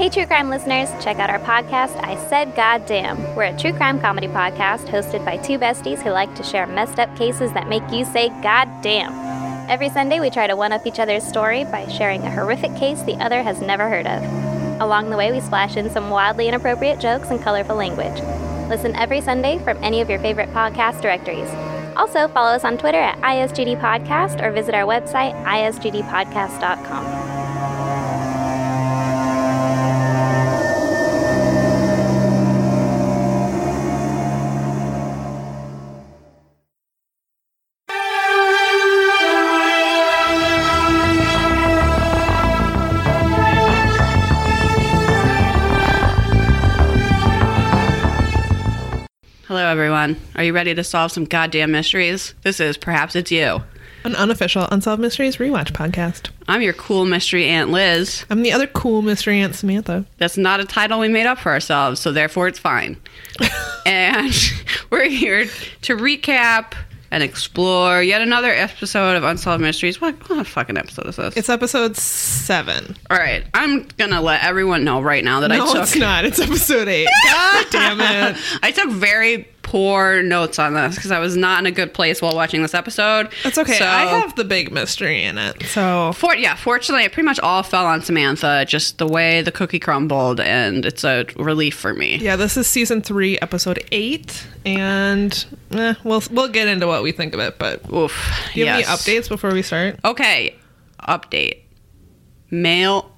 Hey, true crime listeners, check out our podcast, I Said Goddamn. We're a true crime comedy podcast hosted by two besties who like to share messed up cases that make you say goddamn. Every Sunday, we try to one up each other's story by sharing a horrific case the other has never heard of. Along the way, we splash in some wildly inappropriate jokes and colorful language. Listen every Sunday from any of your favorite podcast directories. Also, follow us on Twitter at ISGD Podcast or visit our website, isgdpodcast.com. Are you ready to solve some goddamn mysteries? This is Perhaps It's You. An unofficial Unsolved Mysteries rewatch podcast. I'm your cool mystery Aunt Liz. I'm the other cool mystery Aunt Samantha. That's not a title we made up for ourselves, so therefore it's fine. and we're here to recap and explore yet another episode of Unsolved Mysteries. What, what fucking episode is this? It's episode seven. All right, I'm gonna let everyone know right now that I No, it's not. It's episode eight. God damn it. I took very poor notes on this because I was not in a good place while watching this episode. That's okay. So- I have the big mystery in it. So For, yeah, fortunately, it pretty much all fell on Samantha, just the way the cookie crumbled, and it's a relief for me. yeah, this is season three, episode eight, and eh, we'll we'll get into what we think of it. But do Oof. you have yes. any updates before we start? Okay, update. Male,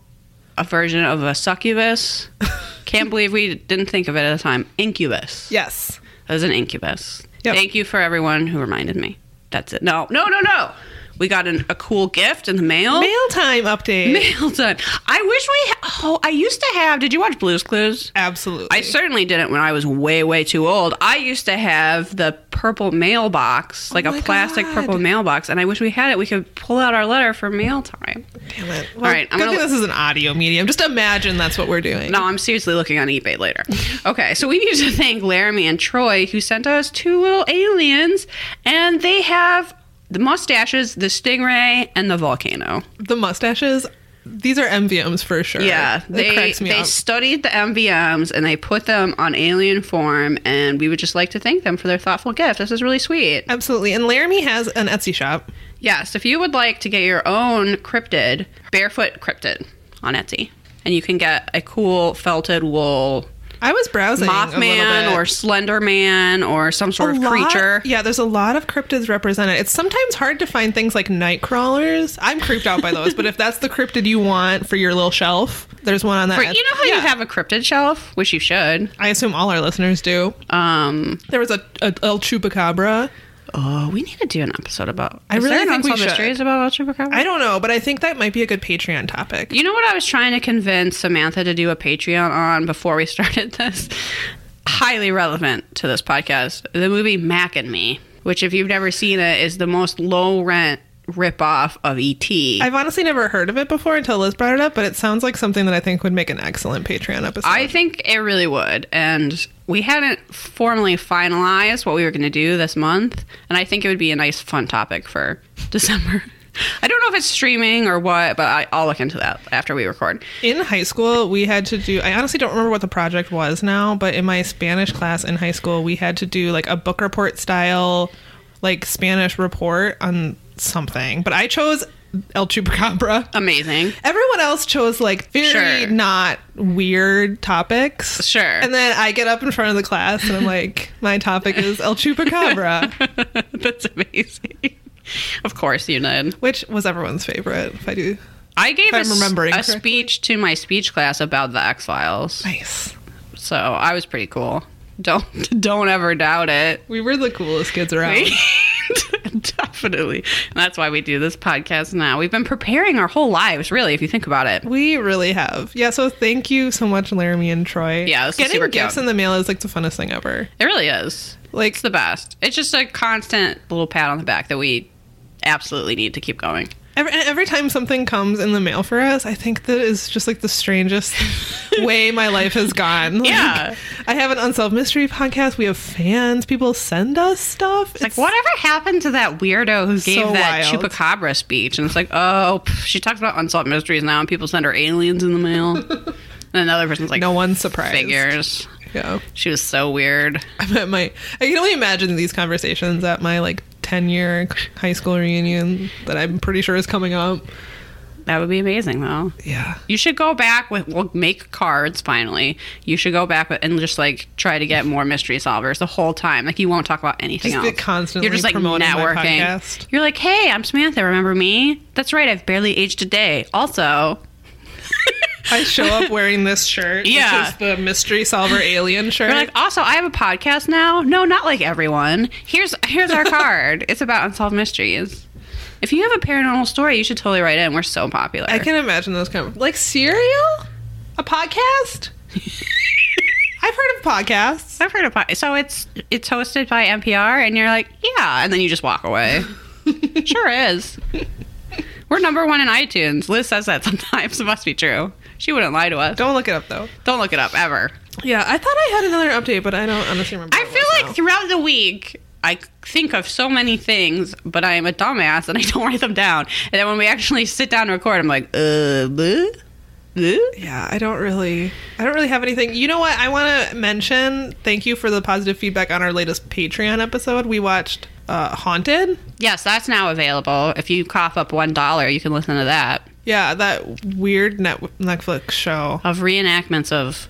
a version of a succubus. Can't believe we didn't think of it at the time. Incubus. Yes. That was an incubus. Yep. Thank you for everyone who reminded me. That's it. No, no, no, no. We got an, a cool gift in the mail. Mail time update. Mail time. I wish we. Ha- oh, I used to have. Did you watch Blue's Clues? Absolutely. I certainly didn't when I was way, way too old. I used to have the purple mailbox, oh like Oh a plastic God. purple mailbox, and I wish we had it. We could pull out our letter for mail time. Damn it. Well, All right, I'm gonna- this is an audio medium. Just imagine that's what we're doing. No, I'm seriously looking on eBay later. Okay, so we need to thank Laramie and Troy who sent us two little aliens, and they have the mustaches, the stingray, and the volcano. The mustaches. These are MVMs for sure. Yeah, they they up. studied the MVMs and they put them on alien form, and we would just like to thank them for their thoughtful gift. This is really sweet. Absolutely. And Laramie has an Etsy shop. Yes, if you would like to get your own cryptid, barefoot cryptid on Etsy, and you can get a cool felted wool I was browsing Mothman or Slender Man or some sort A of lot- creature. Yeah, there's a lot of cryptids represented. It's sometimes hard to find things like night crawlers. I'm creeped out by those, but if that's the cryptid you want for your little shelf, there's one on that. For- you know how Yeah. you have a cryptid shelf, which you should. I assume all our listeners do. Um, There was a, a El Chupacabra. Oh, we need to do an episode about. I is really think we should. mysteries about El Chupacabra? I don't know, but I think that might be a good Patreon topic. You know what I was trying to convince Samantha to do a Patreon on before we started this? Highly relevant to this podcast. The movie Mac and Me, which, if you've never seen it, is the most low rent ripoff of E.T. I've honestly never heard of it before until Liz brought it up, but it sounds like something that I think would make an excellent Patreon episode. I think it really would. And we hadn't formally finalized what we were going to do this month. And I think it would be a nice, fun topic for December. I don't know if it's streaming or what, but I, I'll look into that after we record. in high school, we had to do. I honestly don't remember what the project was now, but in my Spanish class in high school, we had to do like a book report style, like Spanish report on something. But I chose El Chupacabra. Amazing. Everyone else chose like very Sure. not weird topics. Sure. And then I get up in front of the class and I'm like, my topic is El Chupacabra, That's amazing. Of course, you did. which was everyone's favorite. If I do. I gave a, remembering a correctly. speech to my speech class about the X Files. Nice. So I was pretty cool. Don't don't ever doubt it. We were the coolest kids around. Definitely. And that's why we do this podcast now. We've been preparing our whole lives, really, if you think about it. We really have. Yeah, so thank you so much, Laramie and Troy. Yeah, Getting super gifts cute. in the mail is like the funnest thing ever. It really is. Like It's the best. It's just a constant little pat on the back that we absolutely need to keep going. Every, every time something comes in the mail for us, I think that is just like the strangest way my life has gone. Like, Yeah. I have an unsolved mystery podcast. We have fans. People send us stuff. It's like, whatever happened to that weirdo who gave So that wild. chupacabra speech? And it's like, oh, pff, she talks about unsolved mysteries now, and people send her aliens in the mail. And another person's like, no one's surprised. figures. Yeah. She was so weird. I'm at my. I can only imagine these conversations at my like 10 year high school reunion that I'm pretty sure is coming up. That would be amazing, though. Yeah. You should go back with. We'll make cards finally. You should go back with, and just like try to get more mystery solvers the whole time. Like you won't talk about anything Just else. constantly You're just like networking. podcast. You're like, hey, I'm Samantha. Remember me? That's right. I've barely aged a day. Also, I show up wearing this shirt. Yeah. Which is the mystery solver alien shirt. You're like, also, I have a podcast now. No, not like everyone. Here's here's our card. It's about unsolved mysteries. If you have a paranormal story, you should totally write in. We're so popular. I can imagine those kind of like serial, a podcast. I've heard of podcasts. I've heard of pod- so it's it's hosted by NPR, and you're like, yeah, and then you just walk away. sure is. We're number one in iTunes. Liz says that sometimes. It must be true. She wouldn't lie to us. Don't look it up though. Don't look it up ever. Yeah, I thought I had another update, but I don't honestly remember. I feel like now. throughout the week, I think of so many things, but I am a dumbass and I don't write them down. And then when we actually sit down to record, I'm like, uh, bleh? Bleh? Yeah, I don't really I don't really have anything. You know what? I want to mention thank you for the positive feedback on our latest Patreon episode. We watched uh Haunted. Yes, that's now available. If you cough up one dollar, you can listen to that Yeah, that weird net- Netflix show. of reenactments of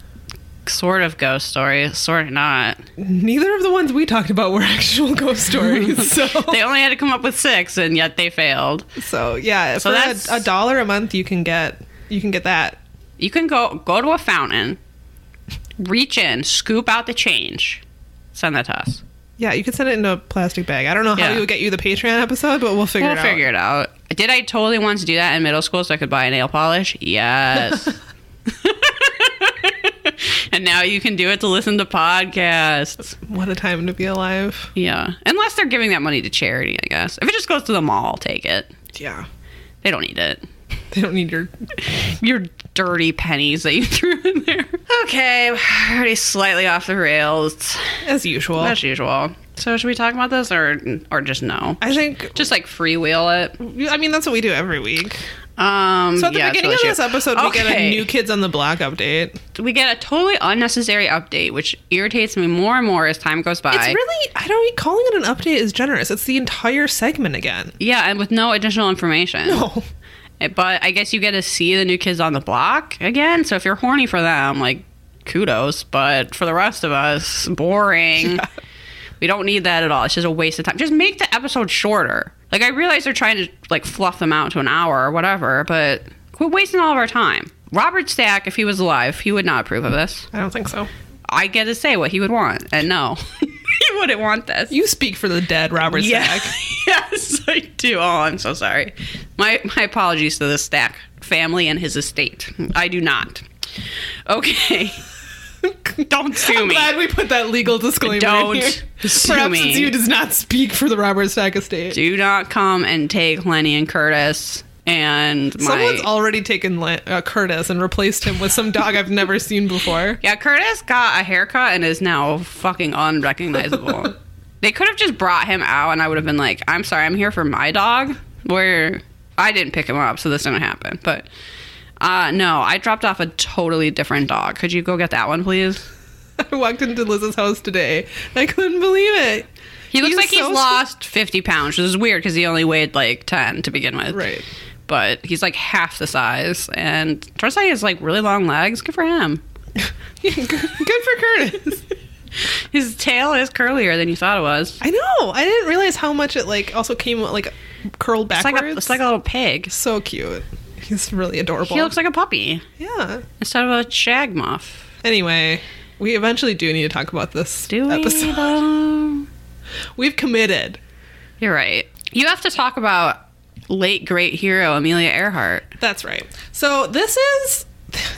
sort of ghost stories, sort of not. Neither of the ones we talked about were actual ghost stories. So They only had to come up with six, and yet they failed. so yeah, So for that's- a, a dollar a month you can get you can get that. You can go go to a fountain, reach in, scoop out the change, send that to us. Yeah, you can send it in a plastic bag. I don't know how Yeah. we would get you the Patreon episode, but we'll figure We'll it out. figure it out. Did I totally want to do that in middle school so I could buy a nail polish? Yes. and now you can do it to listen to podcasts. What a time to be alive. Yeah. Unless they're giving that money to charity, I guess. If it just goes to the mall, take it. Yeah. They don't need it. They don't need your Your dirty pennies that you threw in there. Okay, we're already slightly off the rails. as usual. As usual. So should we talk about this or or just no? I think Just like freewheel it. I mean that's what we do every week. Um, So at the yeah, beginning of this episode, we get a new Kids on the Block update. we get a totally unnecessary update, which irritates me more and more as time goes by. It's really I don't calling it an update is generous. It's the entire segment again. yeah, and with no additional information. No. But I guess you get to see the new kids on the block again. So if you're horny for them, like kudos. But for the rest of us, boring. We don't need that at all. It's just a waste of time. Just make the episode shorter. Like I realize they're trying to like fluff them out to an hour or whatever, but quit wasting all of our time. Robert Stack, if he was alive, he would not approve of this. I don't think so. I get to say what he would want, and no, wouldn't want this. You speak for the dead, Robert Yeah. Stack. yes, I do. Oh, I'm so sorry. My my apologies to the Stack family and his estate. I do not. Okay. Don't sue I'm me. glad we put that legal disclaimer. in Don't here. sue Perhaps me. you does not speak for the Robert Stack estate. Do not come and take Lenny and Curtis and my. Someone's already taken uh, Curtis and replaced him with some dog I've never seen before. yeah, Curtis got a haircut and is now fucking unrecognizable. they could have just brought him out, and I would have been like, "I'm sorry, I'm here for my dog." Where I didn't pick him up, so this didn't happen. But uh, no, I dropped off a totally different dog. Could you go get that one, please? I walked into Liz's house today. I couldn't believe it. He looks He's like he's so lost 50 pounds, which is weird because he only weighed like 10 to begin with. Right. But he's like half the size. And turns out he has like really long legs. Good for him. good, for Curtis. His tail is curlier than you thought it was. I know. I didn't realize how much it like also came like curled It's backwards. like, a, it's like a little pig. so cute. He's really adorable. He looks like a puppy yeah. instead of a shag muff. Anyway, we eventually do need to talk about this Do episode. though? We've committed. You're right. You have to talk about late great hero Amelia Earhart. That's right. So this is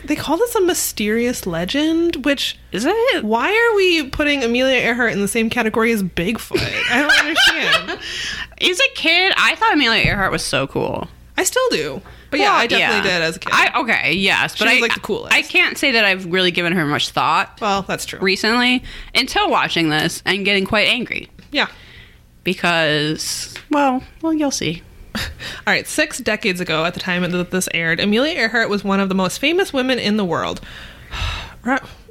they call this a mysterious legend, which Is it? why are we putting Amelia Earhart in the same category as Bigfoot? I don't understand. As a kid, I thought Amelia Earhart was so cool. I still do. But yeah, I definitely yeah. did as a kid. I okay, yes, but was, I like, the coolest. I can't say that I've really given her much thought well, that's true. recently until watching this and getting quite angry yeah. because well, well, you'll see. All right, six decades ago, at the time that this aired, Amelia Earhart was one of the most famous women in the world.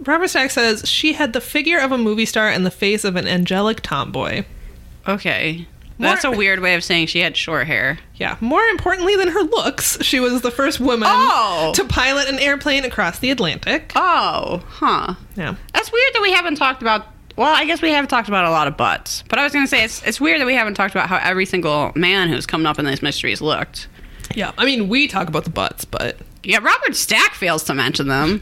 Robert Stack says she had the figure of a movie star and the face of an angelic tomboy. Okay. That's a weird way of saying she had short hair. Yeah. More importantly than her looks, she was the first woman Oh. to pilot an airplane across the Atlantic. Oh, huh. Yeah. That's weird that we haven't talked about. Well, I guess we have talked about a lot of butts, but I was going to say it's it's weird that we haven't talked about how every single man who's coming up in these mysteries looked. Yeah. I mean, we talk about the butts, but Yeah, Robert Stack fails to mention them.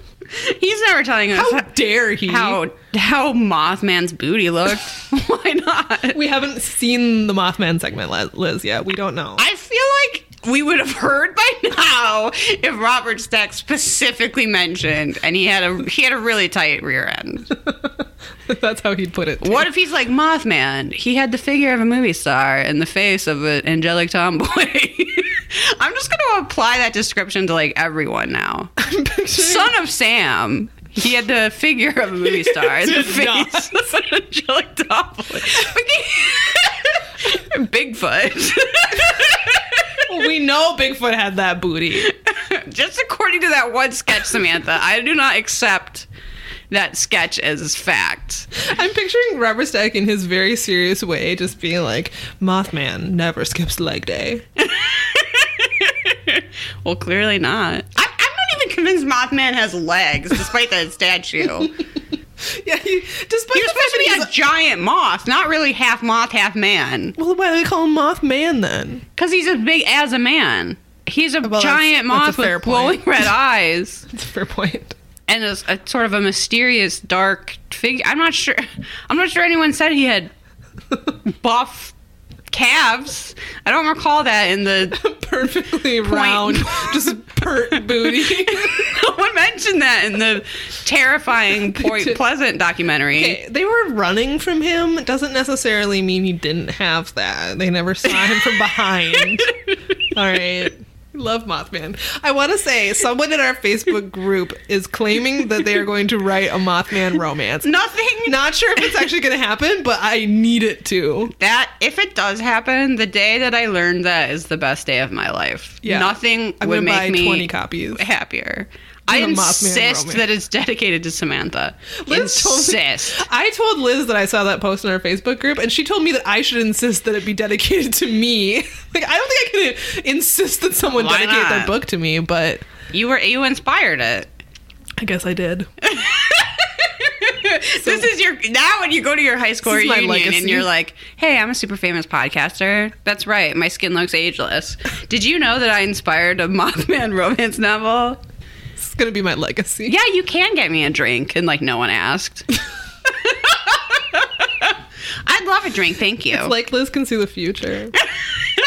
He's never telling us how dare he? how how Mothman's booty looked. Why not? We haven't seen the Mothman segment, Liz- Liz, yet. We don't know. I feel like we would have heard by now if Robert Stack specifically mentioned, and he had a he had a really tight rear end. That's how he'd put it. too. What if he's like Mothman? He had the figure of a movie star and the face of an angelic tomboy. I'm just going to apply that description to like everyone now. Picturing- Son of Sam. He had the figure of a movie star and the face not. of an angelic tomboy. Bigfoot. we know Bigfoot had that booty. Just according to that one sketch, Samantha, I do not accept that sketch as fact. I'm picturing Robert Stack in his very serious way, just being like, Mothman never skips leg day. Well, clearly not. I, I'm not even convinced Mothman has legs, despite that statue. Yeah, he, despite He was the fact supposed to be a he's giant moth, not really half moth, half man. Well, why do they call him Mothman then? Because he's as big as a man. He's a that's- giant a moth fair with glowing red eyes That's a fair point. and a, a sort of a mysterious dark figure. I'm not sure. I'm not sure anyone said he had buff calves. I don't recall that in the. Perfectly round, just pert booty. no one mentioned that in the terrifying Point. Pleasant documentary. Okay, they were running from him. Doesn't necessarily mean he didn't have that. They never saw him from behind. All right. Love Mothman. I want to say someone in our Facebook group is claiming that they are going to write a Mothman romance. Nothing. Not sure if it's actually going to happen, but I need it to. That if it does happen, the day that I learned that is the best day of my life. Yeah. Nothing I'm would make me 20 copies. happier. I insist that it's dedicated to Samantha. Liz told me- insist. I told Liz that I saw that post in our Facebook group, and she told me that I should insist that it be dedicated to me. like, I don't think I can insist that someone Why dedicate their book to me, but You were you inspired it. I guess I did. this is your now when you go to your high school This is my reunion and you're like, "Hey, I'm a super famous podcaster." That's right. My skin looks ageless. Did you know that I inspired a Mothman romance novel? It's gonna be my legacy. Yeah, you can get me a drink, and like no one asked. I'd love a drink, thank you. It's like Liz can see the future.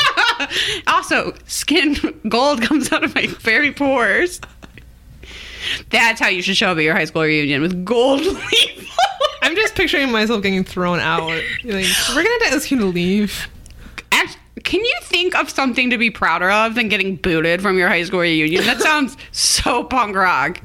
also, skin gold comes out of my very pores. That's how you should show up at your high school reunion with gold leaf. I'm just picturing myself getting thrown out. Like, we're gonna have to ask you to leave. Can you think of something to be prouder of than getting booted from your high school reunion? That sounds so punk rock.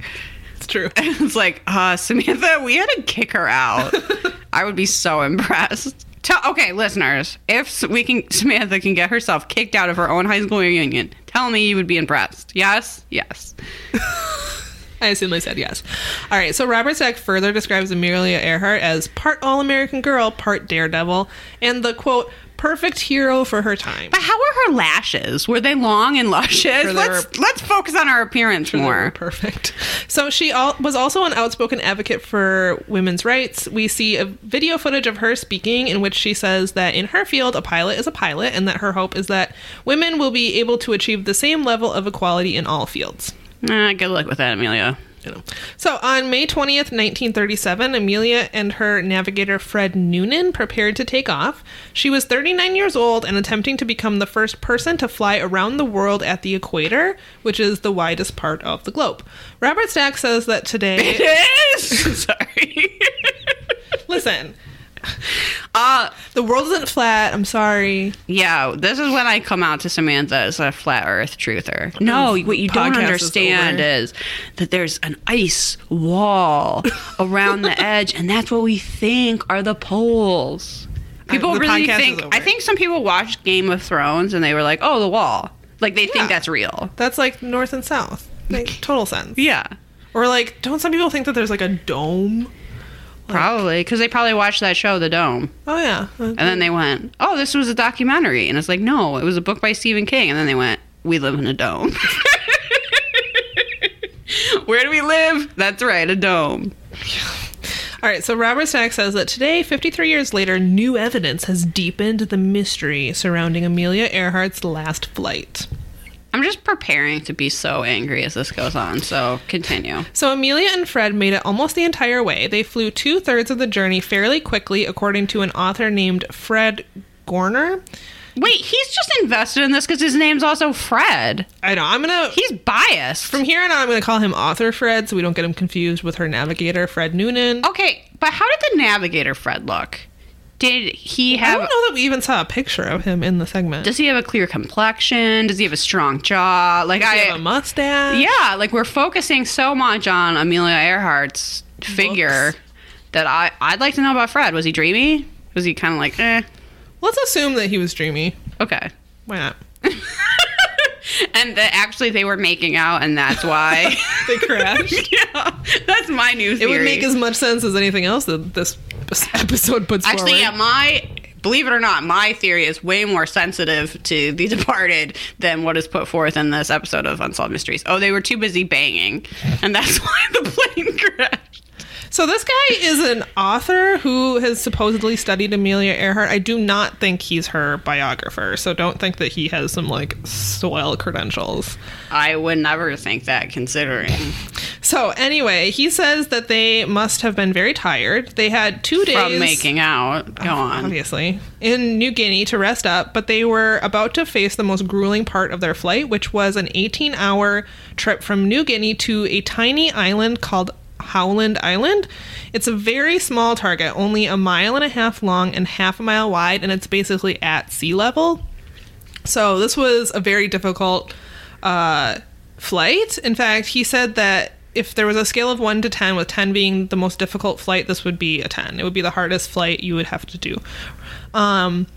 It's true. And it's like, uh, Samantha, we had to kick her out. I would be so impressed. Tell, okay, listeners, if we can, Samantha can get herself kicked out of her own high school reunion, tell me you would be impressed. Yes, yes. I assume they said yes. All right, so Robert Stack further describes Amelia Earhart as part all American girl, part daredevil, and the quote, perfect hero for her time. But how were her lashes? Were they long and luscious? Sure, let's were- let's focus on her appearance were more. Perfect. So she was also an outspoken advocate for women's rights. We see a video footage of her speaking in which she says that in her field, a pilot is a pilot, and that her hope is that women will be able to achieve the same level of equality in all fields. Ah, good luck with that, Amelia. You know. So on May 20th, 1937, Amelia and her navigator Fred Noonan prepared to take off. She was 39 years old and attempting to become the first person to fly around the world at the equator, which is the widest part of the globe. Robert Stack says that today. It is. Sorry. listen, uh, the world isn't flat. I'm sorry. yeah, this is when I come out to Samantha as a flat Earth truther. No, what you don't Podcast is understand over. is, that there's an ice wall around the edge, and that's what we think are the poles. People the really podcast is think. over. I think some people watched Game of Thrones and they were like, "Oh, the wall." Like they Yeah. think that's real. That's like north and south. Makes total sense. Yeah. Or like, don't some people think that there's like a dome? Probably because they probably watched that show, The Dome, Oh yeah. and then they went, "Oh, this was a documentary," and it's like, "No, it was a book by Stephen King," and then they went, "We live in a dome." Where do we live? That's right, a dome. All right, so Robert Stack says that today, 53 years later, new evidence has deepened the mystery surrounding Amelia Earhart's last flight. I'm just preparing to be so angry as this goes on. So continue. So Amelia and Fred made it almost the entire way. They flew two thirds of the journey fairly quickly, according to an author named Fred Goerner. Wait, he's just invested in this because his name's also Fred. I know. I'm gonna He's biased. from here on out. I'm gonna call him author Fred, so we don't get him confused with her navigator Fred Noonan. okay, but how did the navigator Fred look? Did he have? I don't know that we even saw a picture of him in the segment. Does he have a clear complexion? Does he have a strong jaw? Like Does he I, have a mustache? yeah, like we're focusing so much on Amelia Earhart's figure Looks. that I I'd like to know about Fred. Was he dreamy? Was he kind of like eh? Let's assume that he was dreamy. Okay. Why not? And that actually they were making out, and that's why. They crashed. yeah, that's my new Theory. it would make as much sense as anything else that this episode puts Actually, forward. yeah, my believe it or not, my theory is way more sensitive to The Departed than what is put forth in this episode of Unsolved Mysteries. Oh, they were too busy banging, and that's why the plane crashed. So this guy is an author who has supposedly studied Amelia Earhart. I do not think he's her biographer, so don't think that he has some like swell credentials. I would never think that, considering So anyway, he says that they must have been very tired. They had two days from making out. Go oh, on. obviously, in New Guinea to rest up, but they were about to face the most grueling part of their flight, which was an 18 hour trip from New Guinea to a tiny island called Howland Island. It's a very small target, only a mile and a half long and half a mile wide, and it's basically at sea level. So this was a very difficult uh, flight. In fact, he said that if there was a scale of 1 to 10, with 10 being the most difficult flight, this would be a 10. It would be the hardest flight you would have to do. Um,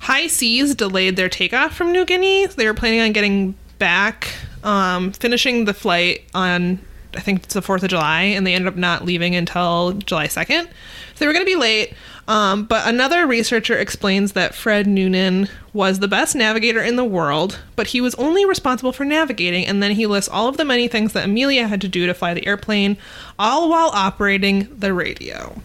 high seas delayed their takeoff from New Guinea. They were planning on getting back, um, finishing the flight on, I think it's the 4th of July, and they ended up not leaving until July 2nd. So they were going to be late. Um, but another researcher explains that Fred Noonan was the best navigator in the world, but he was only responsible for navigating, and then he lists all of the many things that Amelia had to do to fly the airplane, all while operating the radio.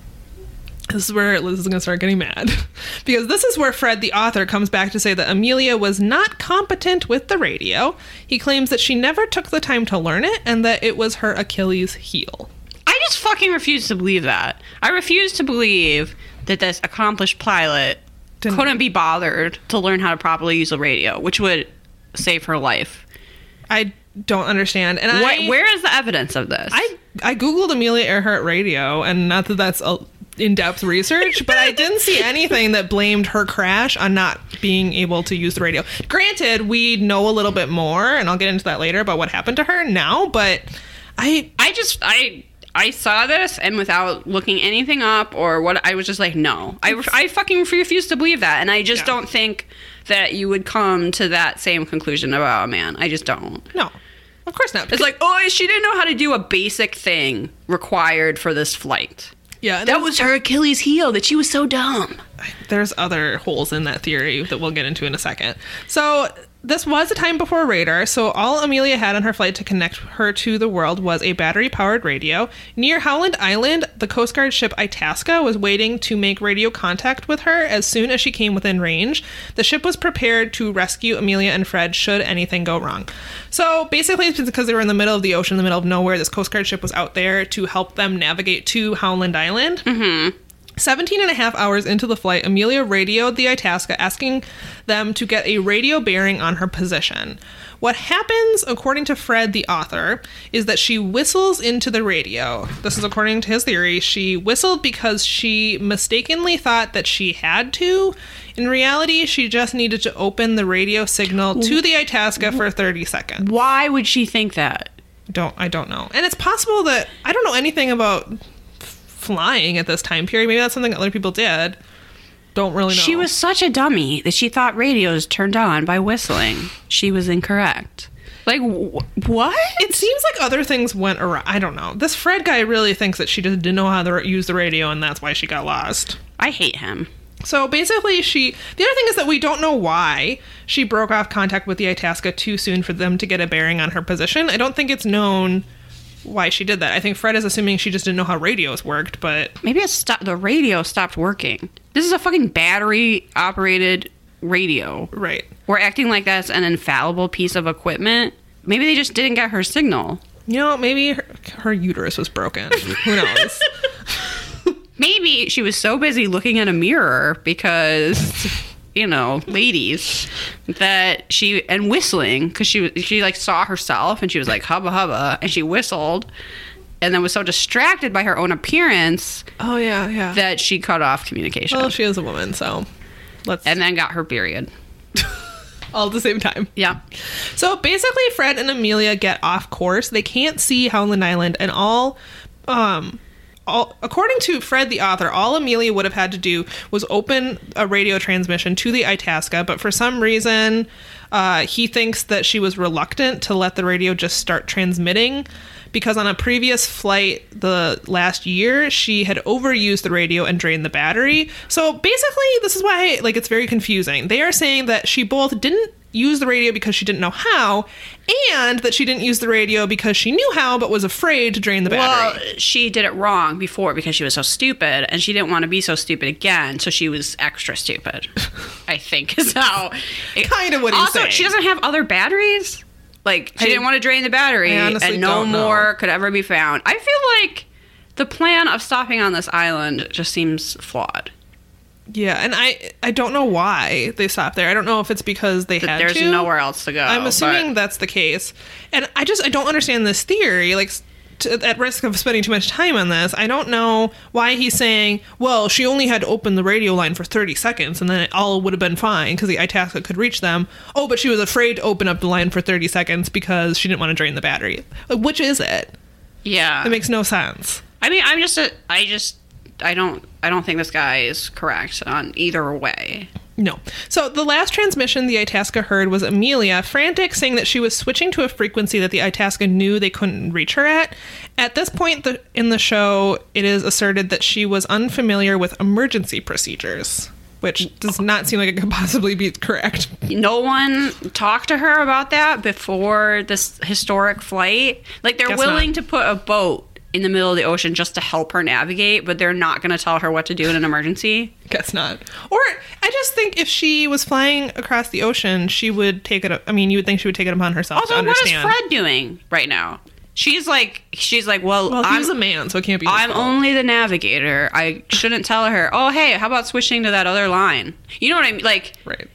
This is where Liz is going to start getting mad. because this is where Fred, the author, comes back to say that Amelia was not competent with the radio. He claims that she never took the time to learn it and that it was her Achilles heel. I just fucking refuse to believe that. I refuse to believe that this accomplished pilot Didn't- couldn't be bothered to learn how to properly use a radio, which would save her life. I don't understand. And I, where is the evidence of this? I I googled Amelia Earhart radio, and not that that's a in-depth research, but I didn't see anything that blamed her crash on not being able to use the radio. Granted, we know a little bit more, and I'll get into that later about what happened to her now. But I I just I I saw this and without looking anything up or what I was just like no I, I fucking refuse to believe that and I just Yeah. don't think that you would come to that same conclusion about a man I just don't no, of course not. it's like oh she didn't know how to do a basic thing required for this flight yeah, that was her Achilles heel that she was so dumb there's other holes in that theory that we'll get into in a second. So this was a time before radar, so all Amelia had on her flight to connect her to the world was a battery powered radio. Near Howland Island, the Coast Guard ship Itasca was waiting to make radio contact with her as soon as she came within range. The ship was prepared to rescue Amelia and Fred should anything go wrong. So basically, it's because they were in the middle of the ocean, in the middle of nowhere, this Coast Guard ship was out there to help them navigate to Howland Island. Mm-hmm. 17 and a half hours into the flight, Amelia radioed the Itasca asking them to get a radio bearing on her position. What happens, according to Fred, the author, is that she whistles into the radio. This is according to his theory. She whistled because she mistakenly thought that she had to. In reality, she just needed to open the radio signal to the Itasca for 30 seconds. why would she think that Don't I don't know. And it's possible that I don't know anything about flying at this time period. Maybe that's something other people did. Don't really know. She was such a dummy that she thought radios turned on by whistling. She was incorrect. Like wh- what? It seems like other things went around. I don't know. This Fred guy really thinks that she just didn't know how to use the radio, and that's why she got lost. I hate him. So basically, she. The other thing is that we don't know why she broke off contact with the Itasca too soon for them to get a bearing on her position. I don't think it's known why she did that. I think Fred is assuming she just didn't know how radios worked, but Maybe it stopped. The radio stopped working. This is a fucking battery operated radio. right. We're acting like that's an infallible piece of equipment. Maybe they just didn't get her signal. You know, maybe her, her uterus was broken. Who knows? Maybe she was so busy looking in a mirror because, you know, ladies, that she and whistling because she was she like saw herself and she was like hubba hubba and she whistled, and then was so distracted by her own appearance oh yeah, yeah. that she cut off communication well, she is a woman, so let's and then got her period. all at the same time. Yeah. So basically, Fred and Amelia get off course. They can't see Howland Island, and all, um, all according to Fred, the author, all Amelia would have had to do was open a radio transmission to the Itasca. But for some reason, uh, he thinks that she was reluctant to let the radio just start transmitting. Because on a previous flight the last year, she had overused the radio and drained the battery. So basically, this is why like it's very confusing. They are saying that she both didn't use the radio because she didn't know how, and that she didn't use the radio because she knew how but was afraid to drain the battery. Well, she did it wrong before because she was so stupid, and she didn't want to be so stupid again, so she was extra stupid. I think is how. It, Kinda what he's also, saying. she doesn't have other batteries. Like she I- didn't want to drain the battery, and no don't know. more could ever be found. I feel like the plan of stopping on this island just seems flawed. Yeah, and I I don't know why they stopped there. I don't know if it's because they had to There's to. nowhere else to go. I'm assuming but- that's the case, and I just I don't understand this theory. Like, to, at risk of spending too much time on this, I don't know why he's saying, "Well, she only had to open the radio line for 30 seconds, and then it all would have been fine because the Itasca could reach them." Oh, but she was afraid to open up the line for 30 seconds because she didn't want to drain the battery. Like, which is it? yeah. It makes no sense. I mean, I'm just, a, I just, I don't, I don't think this guy is correct on either way. No. So the last transmission the Itasca heard was Amelia, frantic, saying that she was switching to a frequency that the Itasca knew they couldn't reach her at. At this point the, in the show, it is asserted that she was unfamiliar with emergency procedures, which does not seem like it could possibly be correct. no one talked to her about that before this historic flight. Like they're Guess willing not. to put a boat in the middle of the ocean just to help her navigate, but they're not going to tell her what to do in an emergency. Guess not. Or I just think if she was flying across the ocean, she would take it. Up I mean, you would think she would take it upon herself Also, to what is. Fred doing right now? She's like, she's like, well, well, I'm a man, so it can't be. I'm fault. only the navigator. I shouldn't tell her. Oh, hey, how about switching to that other line? You know what I mean? Like, right.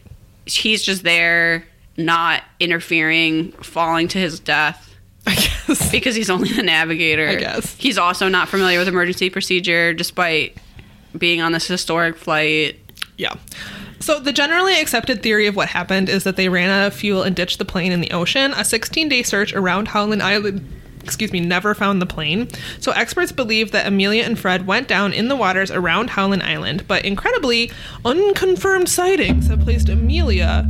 he's just there, not interfering, falling to his death. Guess. because he's only the navigator. I guess. He's also not familiar with emergency procedure despite being on this historic flight. Yeah. So the generally accepted theory of what happened is that they ran out of fuel and ditched the plane in the ocean. A 16-day search around Howland Island, excuse me, never found the plane. So experts believe that Amelia and Fred went down in the waters around Howland Island, but incredibly, unconfirmed sightings have placed Amelia.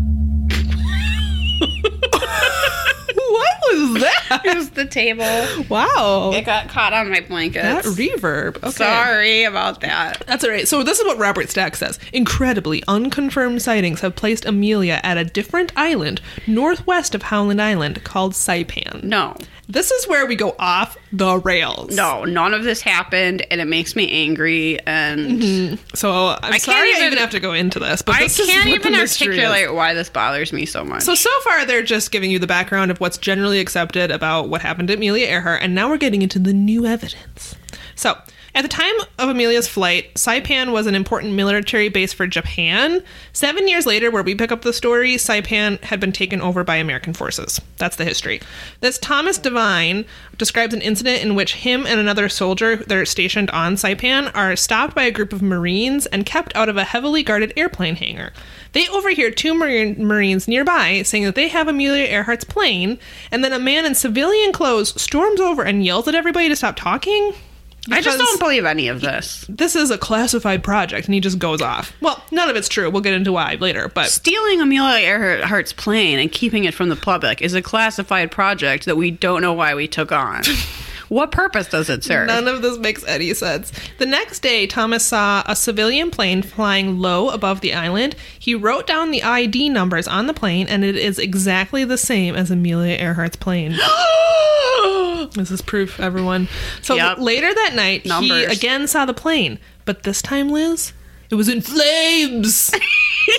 What was that? It was the table. Wow. It got caught on my blanket. That reverb. Okay. Sorry about that. That's all right. So this is what Robert Stack says. Incredibly, unconfirmed sightings have placed Amelia at a different island northwest of Howland Island called Saipan. No. This is where we go off the rails. No, none of this happened and it makes me angry and mm-hmm. So I'm can't sorry I even- even have to go into this, but I this can't even mystery is. articulate why this bothers me so much. So so far they're just giving you the background of what's generally accepted about what happened to Amelia Earhart, and now we're getting into the new evidence. So at the time of Amelia's flight, Saipan was an important military base for Japan. Seven years later, where we pick up the story, Saipan had been taken over by American forces. That's the history. This Thomas Devine describes an incident in which him and another soldier that are stationed on Saipan are stopped by a group of Marines and kept out of a heavily guarded airplane hangar. They overhear two Marine, Marines nearby saying that they have Amelia Earhart's plane, and then a man in civilian clothes storms over and yells at everybody to stop talking. I just don't believe any of this. This is a classified project, and he just goes off. Well, none of it's true. We'll get into why later, but Stealing Amelia Earhart's plane and keeping it from the public is a classified project that we don't know why we took on. what purpose does it serve? None of this makes any sense. The next day, Thomas saw a civilian plane flying low above the island. He wrote down the ID numbers on the plane, and it is exactly the same as Amelia Earhart's plane. this is proof, everyone. So Yep. later that night, he again saw the plane, but this time, Liz, it was in flames.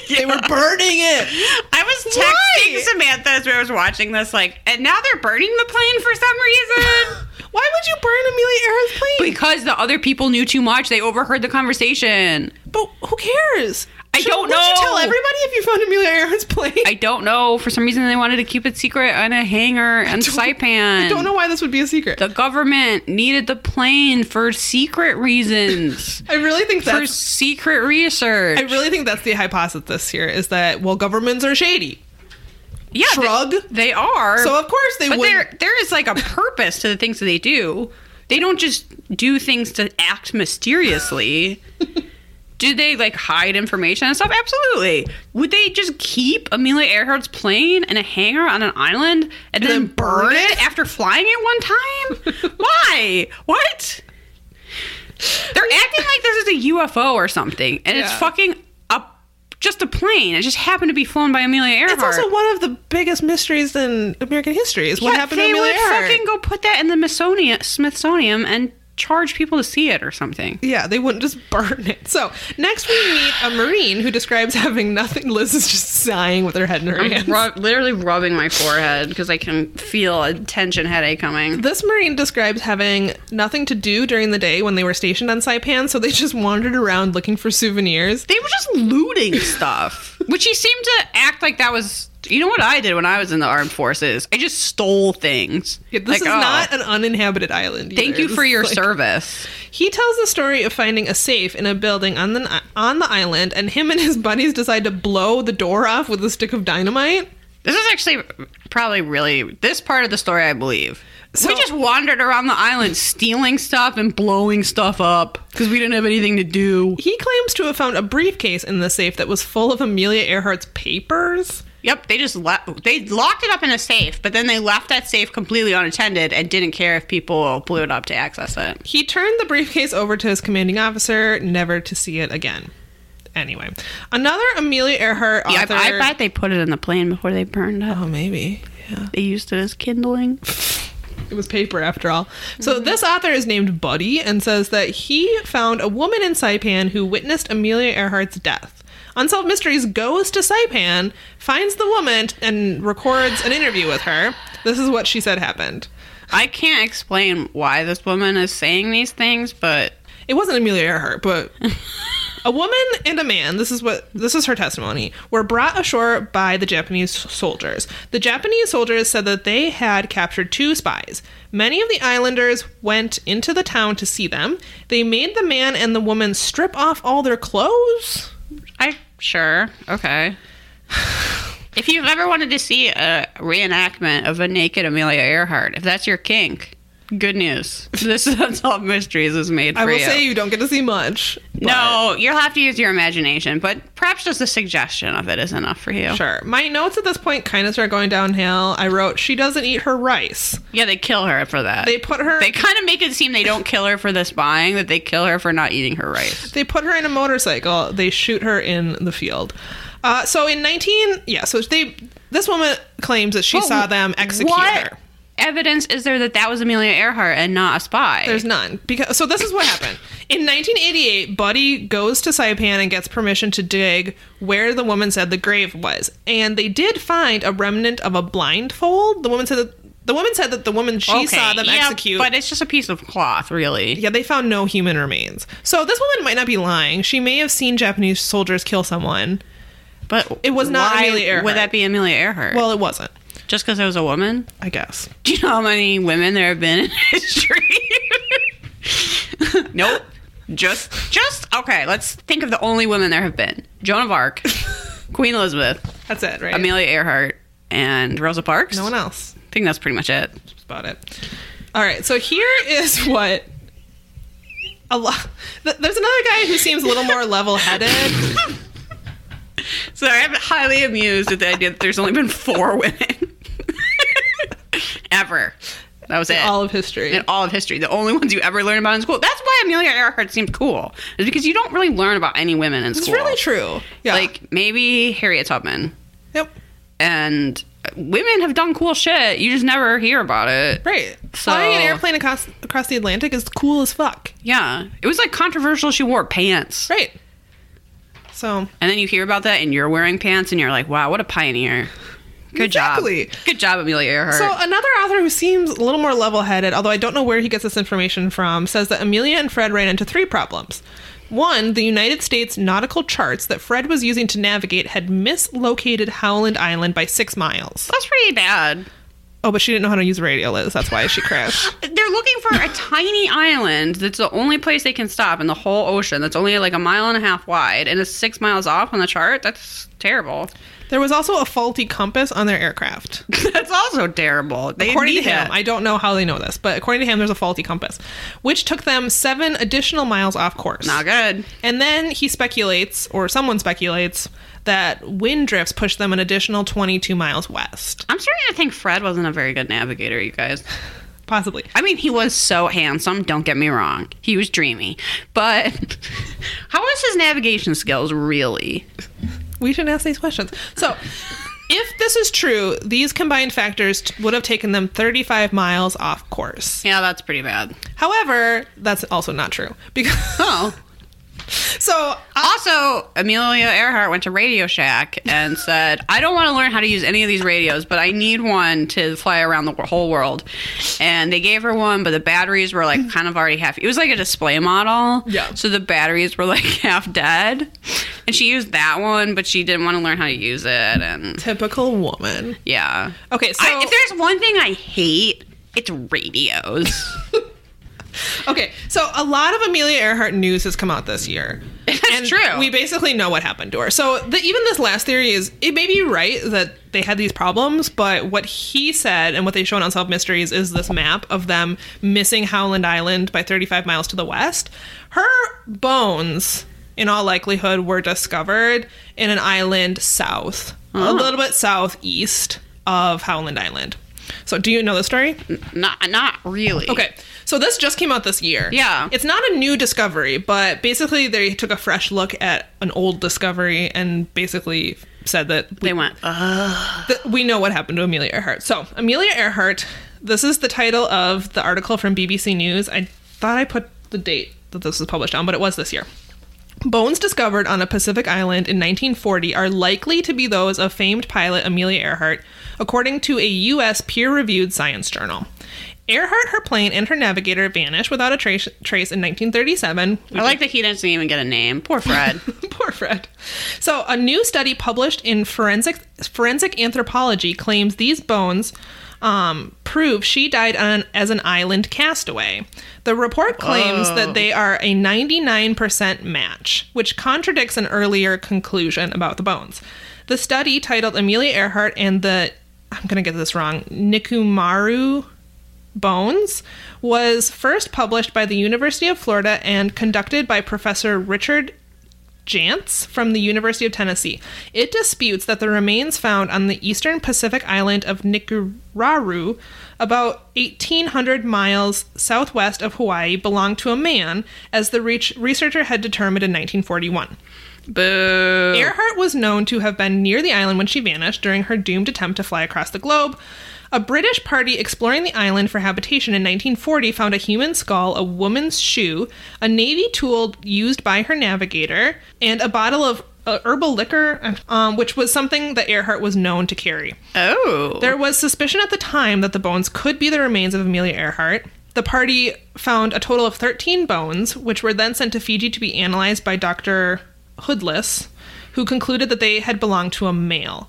They were burning it. I was Why? texting Samantha as I was watching this, like, and now they're burning the plane for some reason. Why would you burn Amelia Earhart's plane? because the other people knew too much. They overheard the conversation. But who cares? I Should- don't know. wouldn't you tell everybody if you found Amelia Earhart's plane? I don't know. For some reason, they wanted to keep it secret on a hangar in Saipan. I don't know why this would be a secret. The government needed the plane for secret reasons, I really think for that's. secret research. I really think that's the hypothesis here is that well, governments are shady. Yeah, they- Shrug. They, are. So of course they but would. there, there is like a purpose to the things that they do. They don't just do things to act mysteriously. do they like hide information and stuff? Absolutely. Would they just keep Amelia Earhart's plane in a hangar on an island and, then, then burn it? it after flying it one time? Why? What? They're acting like this is a UFO or something, and it's fucking just a plane. It just happened to be flown by Amelia Earhart. It's also one of the biggest mysteries in American history. Is what Yeah, happened to they Amelia would Earhart. fucking go put that in the Smithsonian, Smithsonian and charge people to see it or something. Yeah, they wouldn't just burn it. So next we meet a Marine who describes having nothing. Liz is just sighing with her head in her hands. I'm ru- literally rubbing my forehead because I can feel a tension headache coming. This Marine describes having nothing to do during the day when they were stationed on Saipan, so they just wandered around looking for souvenirs. They were just looting stuff, which he seemed to act like that was. You know what I did when I was in the armed forces? I just stole things. Yeah, this Like, is oh, not an uninhabited island. Thank you for your like- service. He tells the story of finding a safe in a building on the on the island, and him and his buddies decide to blow the door off with a stick of dynamite. This is actually probably really this part of the story I believe. So- we just wandered around the island stealing stuff and blowing stuff up because we didn't have anything to do. He claims to have found a briefcase in the safe that was full of Amelia Earhart's papers. Yep, they just left. They locked it up in a safe, but then they left that safe completely unattended and didn't care if people blew it up to access it. He turned the briefcase over to his commanding officer, never to see it again. Anyway, another Amelia Earhart Yeah, author. I, I bet they put it in the plane before they burned it. oh, maybe. Yeah. They used it as kindling. It was paper after all. So this author is named Buddy and says that he found a woman in Saipan who witnessed Amelia Earhart's death. Unsolved Mysteries goes to Saipan, finds the woman, and records an interview with her. This is what she said happened. I can't explain why this woman is saying these things, but It wasn't Amelia Earhart, but a woman and a man, this is what this is her testimony, were brought ashore by the Japanese soldiers. The Japanese soldiers said that they had captured two spies. Many of the islanders went into the town to see them. They made the man and the woman strip off all their clothes. I sure okay. If you've ever wanted to see a reenactment of a naked Amelia Earhart, if that's your kink, good news. This is Unsolved Mysteries is made for I will you. say you don't get to see much. no, you'll have to use your imagination, but perhaps just a suggestion of it is enough for you. Sure. My notes at this point kind of start going downhill. I wrote, she doesn't eat her rice. Yeah, they kill her for that. They put her. They kind of make it seem they don't kill her for this spying, that they kill her for not eating her rice. They put her in a motorcycle. They shoot her in the field. Uh, so in 19, yeah. So they, this woman claims that she Well, saw them execute what her. Evidence is there that that was Amelia Earhart and not a spy? There's none because so this is what happened. In 1988, Buddy goes to Saipan and gets permission to dig where the woman said the grave was, and they did find a remnant of a blindfold. The woman said that the woman said that the woman she Okay, saw them yeah, execute. but it's just a piece of cloth, really. yeah, they found no human remains. So this woman might not be lying. She may have seen Japanese soldiers kill someone. But It was not Amelia Earhart. Would that be Amelia Earhart? Well, it wasn't. Just because I was a woman? I guess. Do you know how many women there have been in history? nope. Just, just okay. Let's think of the only women there have been: Joan of Arc, Queen Elizabeth, That's it, right? Amelia Earhart, and Rosa Parks. no one else. I think that's pretty much it. That's about it. All right, so here is what a lot. Th- there's another guy who seems a little more level-headed. So I'm highly amused at the idea that there's only been four women ever. That was it. all of history. in all of history. The only ones you ever learn about in school. That's why Amelia Earhart seemed cool. Is because you don't really learn about any women in It's school. It's really true. Yeah. Like maybe Harriet Tubman. yep. And women have done cool shit. You just never hear about it. Right. So- Flying an airplane across across the Atlantic is cool as fuck. Yeah. It was like controversial she wore pants. Right. So And then you hear about that and you're wearing pants and you're like, wow, what a pioneer. Good Exactly. job. Good job, Amelia Earhart. So another author who seems a little more level-headed, although I don't know where he gets this information from, says that Amelia and Fred ran into three problems. One, the United States nautical charts that Fred was using to navigate had mislocated Howland Island by six miles. That's pretty bad. Oh, but she didn't know how to use radio, Liz. That's why she crashed. They're looking for a tiny island that's the only place they can stop in the whole ocean that's only like a mile and a half wide and is six miles off on the chart. That's terrible. There was also a faulty compass on their aircraft. That's also terrible. They According to him, it. I don't know how they know this, but according to him, there's a faulty compass, which took them seven additional miles off course. Not good. And then he speculates, or someone speculates, that wind drifts pushed them an additional 22 miles west. I'm starting to think Fred wasn't a very good navigator, you guys. Possibly. I mean, he was so handsome, don't get me wrong. He was dreamy. But how was his navigation skills really? We shouldn't ask these questions. So, if this is true, these combined factors t- would have taken them 35 miles off course. Yeah, that's pretty bad. However, that's also not true. Because Oh. So uh, Also, Amelia Earhart went to Radio Shack and said, I don't want to learn how to use any of these radios, but I need one to fly around the whole world. And they gave her one, but the batteries were like kind of already half. It was like a display model. Yeah. So the batteries were like half dead. And she used that one, but she didn't want to learn how to use it. And typical woman. yeah. Okay, so I, if there's one thing I hate, it's radios. Okay, so a lot of Amelia Earhart news has come out this year. That's and true. We basically know what happened to her. So the, even this last theory is it may be right that they had these problems, but what he said and what they show on Unsolved Mysteries is this map of them missing Howland Island by 35 miles to the west. Her bones, in all likelihood, were discovered in an island south, a oh. little bit southeast of Howland Island. So, do you know the story? not, not really. Okay, so this just came out this year. Yeah. It's not a new discovery, but basically they took a fresh look at an old discovery and basically said that we, They went, that we know what happened to Amelia Earhart. So, Amelia Earhart, this is the title of the article from BBC News. I thought I put the date that this was published on, but it was this year. Bones discovered on a Pacific island in 1940 are likely to be those of famed pilot Amelia Earhart, according to a U.S. peer reviewed science journal. Earhart, her plane, and her navigator vanished without a trace, trace in 1937. I like that he doesn't even get a name. Poor Fred. Poor Fred. So, a new study published in Forensic Forensic Anthropology claims these bones um, prove she died on, as an island castaway. The report claims Oh. that they are a 99% match, which contradicts an earlier conclusion about the bones. The study, titled Amelia Earhart and the I'm going to get this wrong, Nikumaru Bones was first published by the University of Florida and conducted by Professor Richard Jantz from the University of Tennessee. It disputes that the remains found on the eastern Pacific island of Nikuraru, about 1,800 miles southwest of Hawaii, belonged to a man, as the researcher had determined in 1941. Boo. Earhart was known to have been near the island when she vanished during her doomed attempt to fly across the globe. A British party exploring the island for habitation in 1940 found a human skull, a woman's shoe, a navy tool used by her navigator, and a bottle of uh, herbal liquor, um, which was something that Earhart was known to carry. Oh. There was suspicion at the time that the bones could be the remains of Amelia Earhart. The party found a total of 13 bones, which were then sent to Fiji to be analyzed by Dr. Hoodless, who concluded that they had belonged to a male.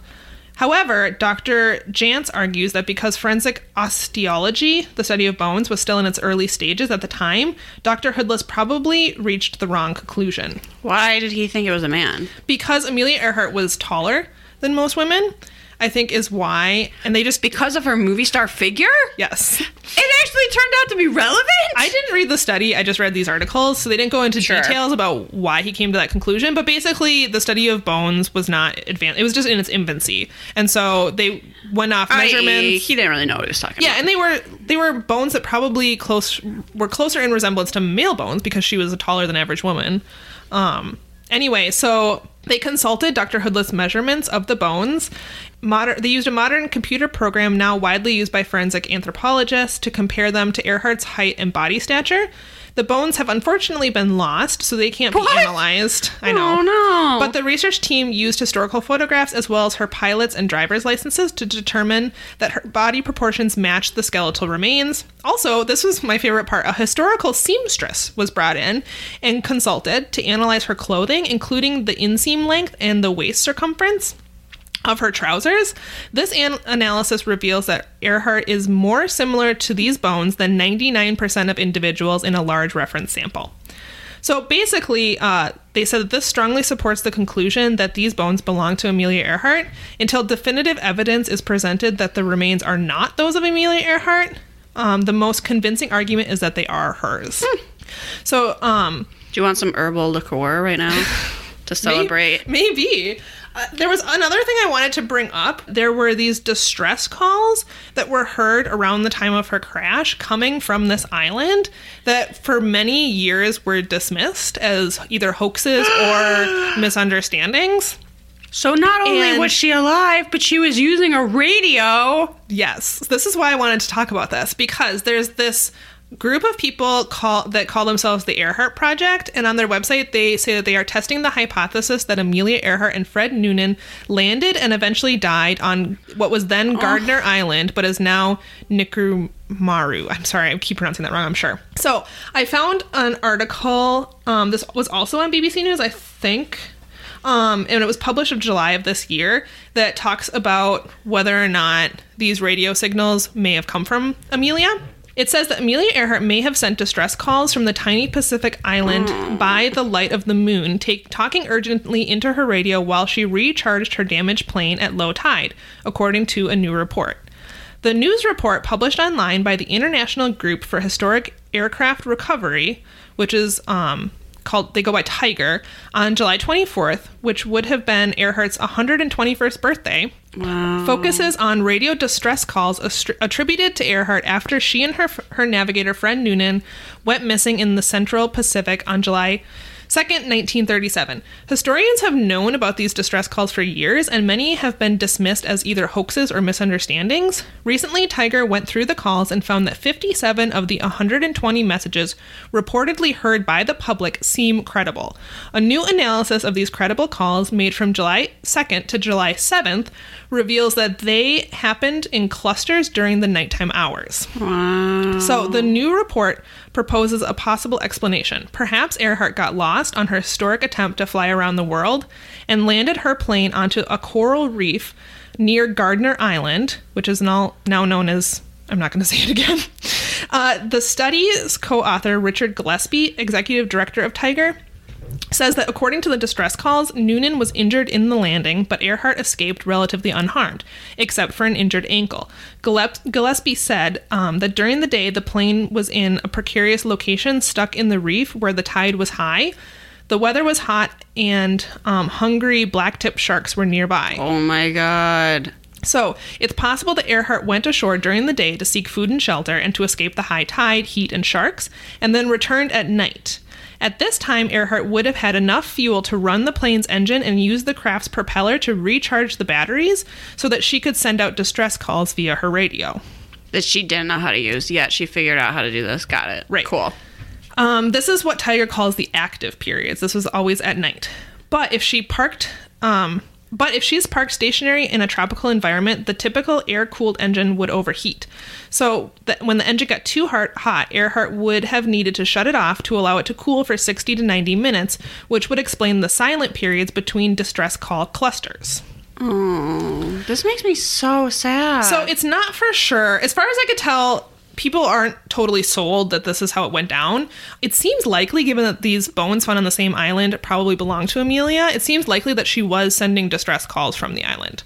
However, Dr. Jantz argues that because forensic osteology, the study of bones, was still in its early stages at the time, Dr. Hoodless probably reached the wrong conclusion. Why did he think it was a man? Because Amelia Earhart was taller than most women, I think is why. And they just Because of her movie star figure? Yes. It actually turned out to be relevant. I didn't read the study. I just read these articles, so they didn't go into Sure. details about why he came to that conclusion. But basically, the study of bones was not advanced; it was just in its infancy, and so they went off I- measurements. he didn't really know what he was talking yeah, about. Yeah, and they were they were bones that probably close were closer in resemblance to male bones because she was a taller than average woman. Um, anyway, so they consulted Dr. Hoodless measurements of the bones. Modern, they used a modern computer program now widely used by forensic anthropologists to compare them to Earhart's height and body stature. The bones have unfortunately been lost, so they can't What? be analyzed. I know. Oh, no. But the research team used historical photographs as well as her pilot's and driver's licenses to determine that her body proportions matched the skeletal remains. Also, this was my favorite part a historical seamstress was brought in and consulted to analyze her clothing, including the inseam length and the waist circumference of her trousers. This an- analysis reveals that Earhart is more similar to these bones than 99% of individuals in a large reference sample. So basically, uh, they said that this strongly supports the conclusion that these bones belong to Amelia Earhart until definitive evidence is presented that the remains are not those of Amelia Earhart. Um, the most convincing argument is that they are hers. So, um, Do you want some herbal liqueur right now to celebrate? Maybe. Uh, there was another thing I wanted to bring up. There were these distress calls that were heard around the time of her crash coming from this island that for many years were dismissed as either hoaxes or misunderstandings. So not only And- was she alive, but she was using a radio. Yes, this is why I wanted to talk about this because there's this group of people call that call themselves the Earhart Project, and on their website they say that they are testing the hypothesis that Amelia Earhart and Fred Noonan landed and eventually died on what was then Gardner Island, but is now Nikumaru. I'm sorry, I keep pronouncing that wrong. I'm sure. So I found an article. Um, this was also on BBC News, I think um, and it was published of July of this year that talks about whether or not these radio signals may have come from Amelia. It says that Amelia Earhart may have sent distress calls from the tiny Pacific island by the light of the moon, take, talking urgently into her radio while she recharged her damaged plane at low tide, according to a new report. The news report published online by the International Group for Historic Aircraft Recovery, which is um, called, they go by TIGHAR, on July 24th, which would have been Earhart's 121st birthday, Wow. focuses on radio distress calls astri- attributed to Earhart after she and her, her navigator friend Noonan went missing in the Central Pacific on July 2nd, 1937. Historians have known about these distress calls for years, and many have been dismissed as either hoaxes or misunderstandings. Recently, TIGHAR went through the calls and found that 57 of the 120 messages reportedly heard by the public seem credible. A new analysis of these credible calls made from July 2nd to July 7th reveals that they happened in clusters during the nighttime hours. Wow. So the new report proposes a possible explanation. Perhaps Earhart got lost on her historic attempt to fly around the world and landed her plane onto a coral reef near Gardner Island, which is now, now known as I'm not going to say it again. Uh, the study's co-author Richard Gillespie, executive director of TIGHAR, says that according to the distress calls, Noonan was injured in the landing, but Earhart escaped relatively unharmed, except for an injured ankle. Gillespie said um, that during the day, the plane was in a precarious location stuck in the reef where the tide was high. The weather was hot, and um, hungry blacktip sharks were nearby. oh my god. So, it's possible that Earhart went ashore during the day to seek food and shelter and to escape the high tide, heat, and sharks, and then returned at night. At this time, Earhart would have had enough fuel to run the plane's engine and use the craft's propeller to recharge the batteries so that she could send out distress calls via her radio. That she didn't know how to use. Yet she figured out how to do this. Got it. Right. Cool. Um, this is what TIGHAR calls the active periods. This was always at night. But if she parked, um, but if she's parked stationary in a tropical environment, the typical air-cooled engine would overheat. So that when the engine got too hard, hot, Earhart would have needed to shut it off to allow it to cool for 60 to 90 minutes, which would explain the silent periods between distress call clusters. Oh, this makes me so sad. So it's not for sure. As far as I could tell, people aren't totally sold that this is how it went down. It seems likely, given that these bones found on the same island probably belong to Amelia, it seems likely that she was sending distress calls from the island.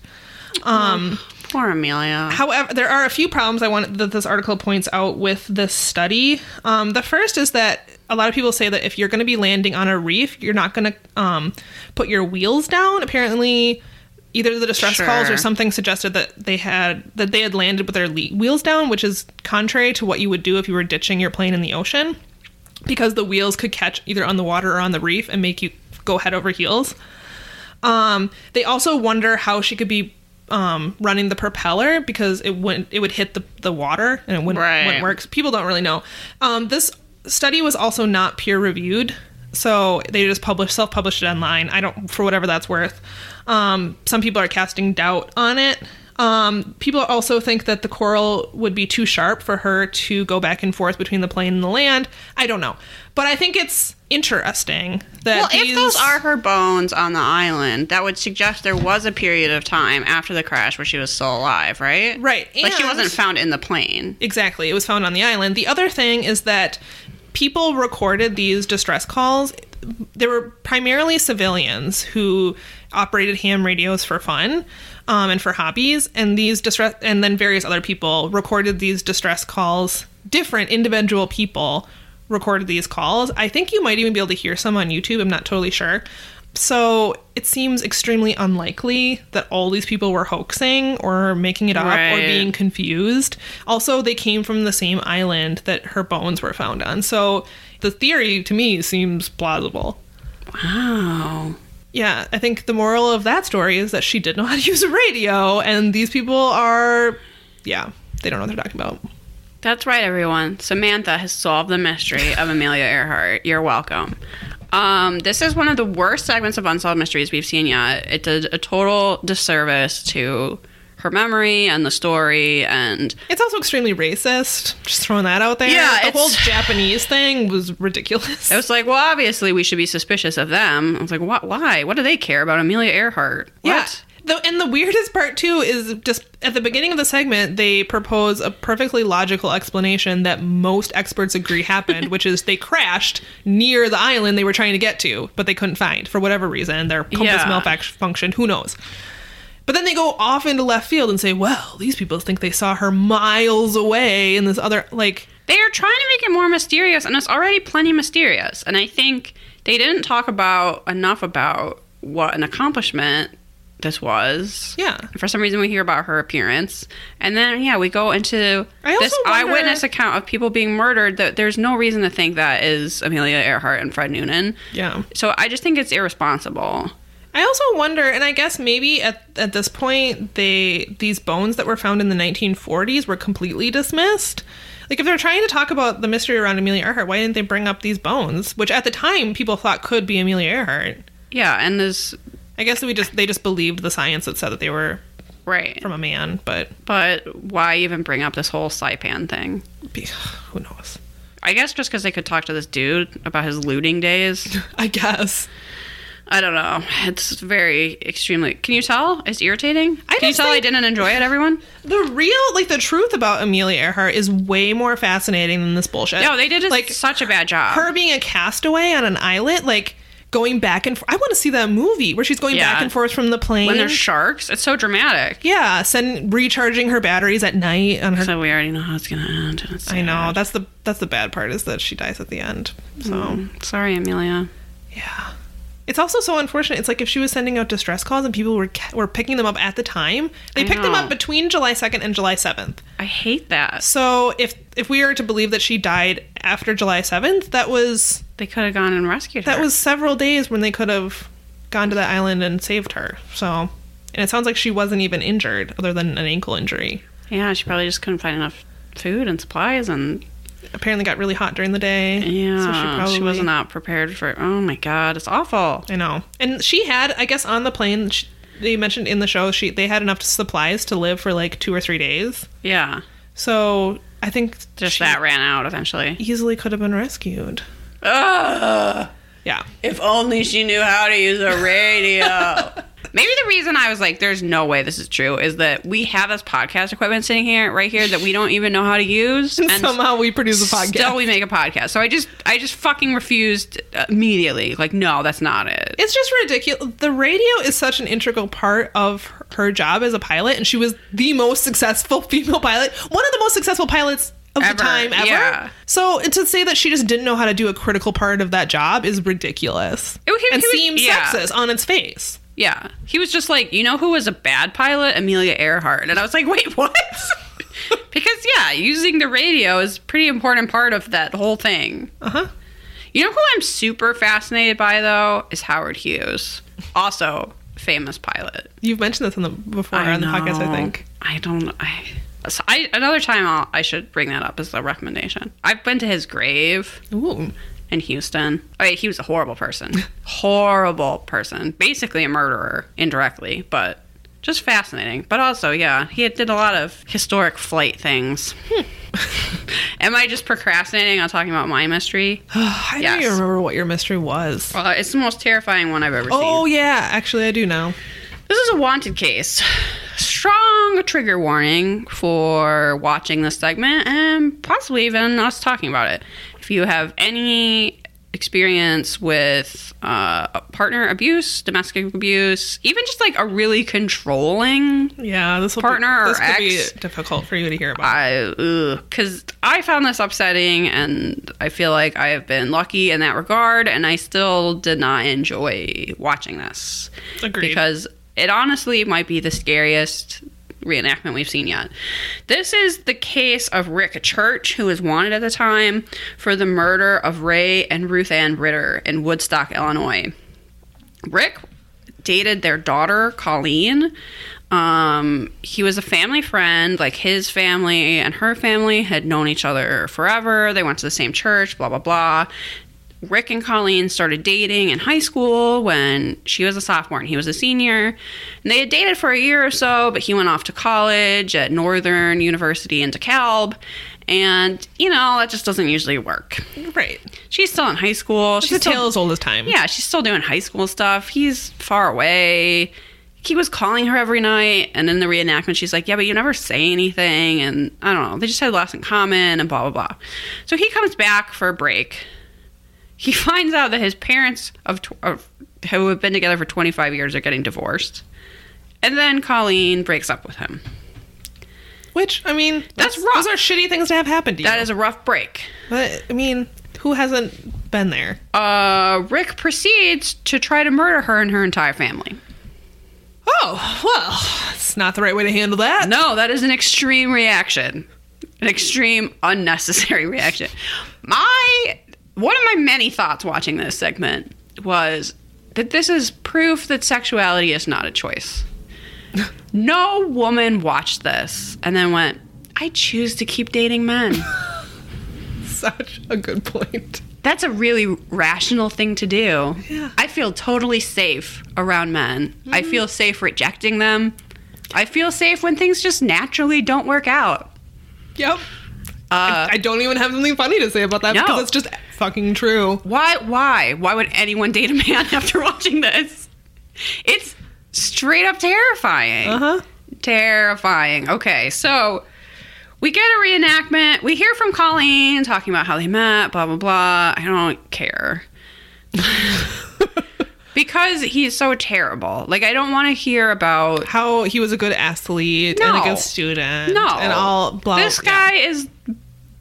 Um, Poor Amelia. However, there are a few problems I want that this article points out with this study. Um, the first is that a lot of people say that if you're going to be landing on a reef, you're not going to um, put your wheels down. Apparently, either the distress Sure. calls or something suggested that they had that they had landed with their le- wheels down, which is contrary to what you would do if you were ditching your plane in the ocean, because the wheels could catch either on the water or on the reef and make you go head over heels. Um, they also wonder how she could be um, running the propeller because it wouldn't it would hit the, the water and it wouldn't, Right. wouldn't work. People don't really know. Um, this study was also not peer reviewed, so they just published self published it online. I don't for whatever that's worth. Um, some people are casting doubt on it. Um, people also think that the coral would be too sharp for her to go back and forth between the plane and the land. I don't know, but I think it's interesting that Well, if those are her bones on the island, that would suggest there was a period of time after the crash where she was still alive, right? Right, But she wasn't found in the plane. Exactly. It was found on the island. The other thing is that people recorded these distress calls. There were primarily civilians who operated ham radios for fun um, and for hobbies, and these distress, and then various other people recorded these distress calls. Different individual people recorded these calls. I think you might even be able to hear some on YouTube. I'm not totally sure. So it seems extremely unlikely that all these people were hoaxing or making it up or being confused. Also, they came from the same island that her bones were found on. So the theory to me seems plausible. Wow. Yeah, I think the moral of that story is that she did know how to use a radio, and these people are, yeah, they don't know what they're talking about. That's right, everyone. Samantha has solved the mystery of Amelia Earhart. You're welcome. Um, this is one of the worst segments of Unsolved Mysteries we've seen yet. It did a total disservice to her memory and the story, and It's also extremely racist. Just throwing that out there. Yeah, the whole Japanese thing was ridiculous. it was like, well, obviously we should be suspicious of them. I was like, what? Why? What do they care about Amelia Earhart? Yeah. The, and the weirdest part too is just at the beginning of the segment they propose a perfectly logical explanation that most experts agree happened, which is they crashed near the island they were trying to get to, but they couldn't find for whatever reason. Their compass Yeah. malfunctioned. Who knows? But then they go off into left field and say, "Well, these people think they saw her miles away in this other like." They are trying to make it more mysterious, and it's already plenty mysterious. And I think they didn't talk about enough about what an accomplishment this was. Yeah. For some reason, we hear about her appearance, and then yeah, we go into this wonder- eyewitness account of people being murdered. That there's no reason to think that is Amelia Earhart and Fred Noonan. Yeah. So I just think it's irresponsible. I also wonder, and I guess maybe at, at this point, they these bones that were found in the 1940s were completely dismissed. Like, if they're trying to talk about the mystery around Amelia Earhart, why didn't they bring up these bones, which at the time people thought could be Amelia Earhart? Yeah, and this I guess we just they just believed the science that said that they were right. from a man, but But why even bring up this whole Saipan thing? be- who knows? I guess just because they could talk to this dude about his looting days. I guess. I don't know. It's very extremely. Can you tell? It's irritating. I Can you tell I didn't enjoy it, everyone? The real, like, the truth about Amelia Earhart is way more fascinating than this bullshit. No, they did like such a bad job. her being a castaway on an islet, like going back and forth. I want to see that movie where she's going Yeah. back and forth from the plane. when there's sharks, it's so dramatic. yeah, send recharging her batteries at night on her. So we already know how it's gonna end. it's I know that's the that's the bad part is that she dies at the end. So Mm, Sorry, Amelia. yeah, it's also so unfortunate. It's like if she was sending out distress calls and people were were picking them up at the time. They I picked them up between July second and July seventh. I hate that. So if if we are to believe that she died after July seventh, that was They could have gone and rescued her. that was several days when they could have gone to that island and saved her. So, and it sounds like she wasn't even injured other than an ankle injury. yeah. She probably just couldn't find enough food and supplies, and Apparently, got really hot during the day. yeah, so she probably she was not prepared for. It. Oh my god, it's awful. I know, and she had, I guess, on the plane. She, they mentioned in the show she they had enough supplies to live for like two or three days. Yeah, So I think just she that ran out eventually. easily could have been rescued. Ugh. Yeah, If only she knew how to use a radio. Maybe the reason I was like, there's no way this is true is that we have this podcast equipment sitting here, right here, that we don't even know how to use. and somehow we produce a podcast. Still, we make a podcast. So I just, I just fucking refused uh, immediately. Like, no, that's not it. it's just ridiculous. The radio is such an integral part of her job as a pilot, and she was the most successful female pilot, one of the most successful pilots of Ever, the time ever. yeah. So to say that she just didn't know how to do a critical part of that job is ridiculous It- he- and he was- seems yeah. sexist on its face. Yeah. He was just like, you know who was a bad pilot? Amelia Earhart. And I was like, wait, what? because, yeah, using the radio is a pretty important part of that whole thing. Uh huh. You know who I'm super fascinated by, though? Is Howard Hughes. Also, famous pilot. You've mentioned this on the before on the podcast, I think. I don't. I, so I another time I'll, I should bring that up as a recommendation. I've been to his grave Ooh. in Houston. I mean, he was a horrible person. horrible person. Basically a murderer indirectly, but just fascinating. But also, yeah, he did a lot of historic flight things. Am I just procrastinating on talking about my mystery? I Yes. don't even remember what your mystery was. Uh, it's the most terrifying one I've ever seen. Oh yeah, actually I do know. This is a wanted case. Strong trigger warning for watching this segment and possibly even us talking about it. If you have any experience with uh, partner abuse, domestic abuse, even just like a really controlling Yeah, this will Partner be, or this could ex? be difficult for you to hear about. I because I found this upsetting, and I feel like I have been lucky in that regard, and I still did not enjoy watching this Agreed. because it honestly might be the scariest reenactment we've seen yet. This is the case of Rick Church, who was wanted at the time for the murder of Ray and Ruth Ann Ritter in Woodstock, Illinois. Rick dated their daughter, Colleen. Um, he was a family friend. Like his family and her family had known each other forever. They went to the same church, blah, blah, blah. Rick and Colleen started dating in high school when she was a sophomore and he was a senior. And they had dated for a year or so, but he went off to college at Northern University in DeKalb. And, you know, that just doesn't usually work. right. She's still in high school. It's She's still as old as time. yeah, she's still doing high school stuff. He's far away. He was calling her every night, and in the reenactment, she's like, "Yeah, but you never say anything." And I don't know. They just had less in common, and blah blah blah. So he comes back for a break. He finds out that his parents of, tw- of who have been together for 25 years are getting divorced, and then Colleen breaks up with him. Which I mean, That's those rough. are shitty things to have happen to you. That is a rough break. But I mean, who hasn't been there? Uh, Rick proceeds to try to murder her and her entire family. Oh well, it's not the right way to handle that. No, that is an extreme reaction. An extreme unnecessary reaction. My one of my many thoughts watching this segment was that this is proof that sexuality is not a choice. No woman watched this and then went, I choose to keep dating men. Such a good point. That's a really rational thing to do. Yeah. I feel totally safe around men. I mm-hmm. feel safe rejecting them. I feel safe when things just naturally don't work out. Yep. Uh, I don't even have something funny to say about that No. because it's just fucking true. Why? Why? Why would anyone date a man after watching this? It's straight up terrifying. Uh huh. Terrifying. Okay, so we get a reenactment. We hear from Colleen talking about how they met. Blah blah blah. I don't care. because he's so terrible. Like I don't want to hear about How he was a good athlete and a good student. no And all blah. This yeah. guy is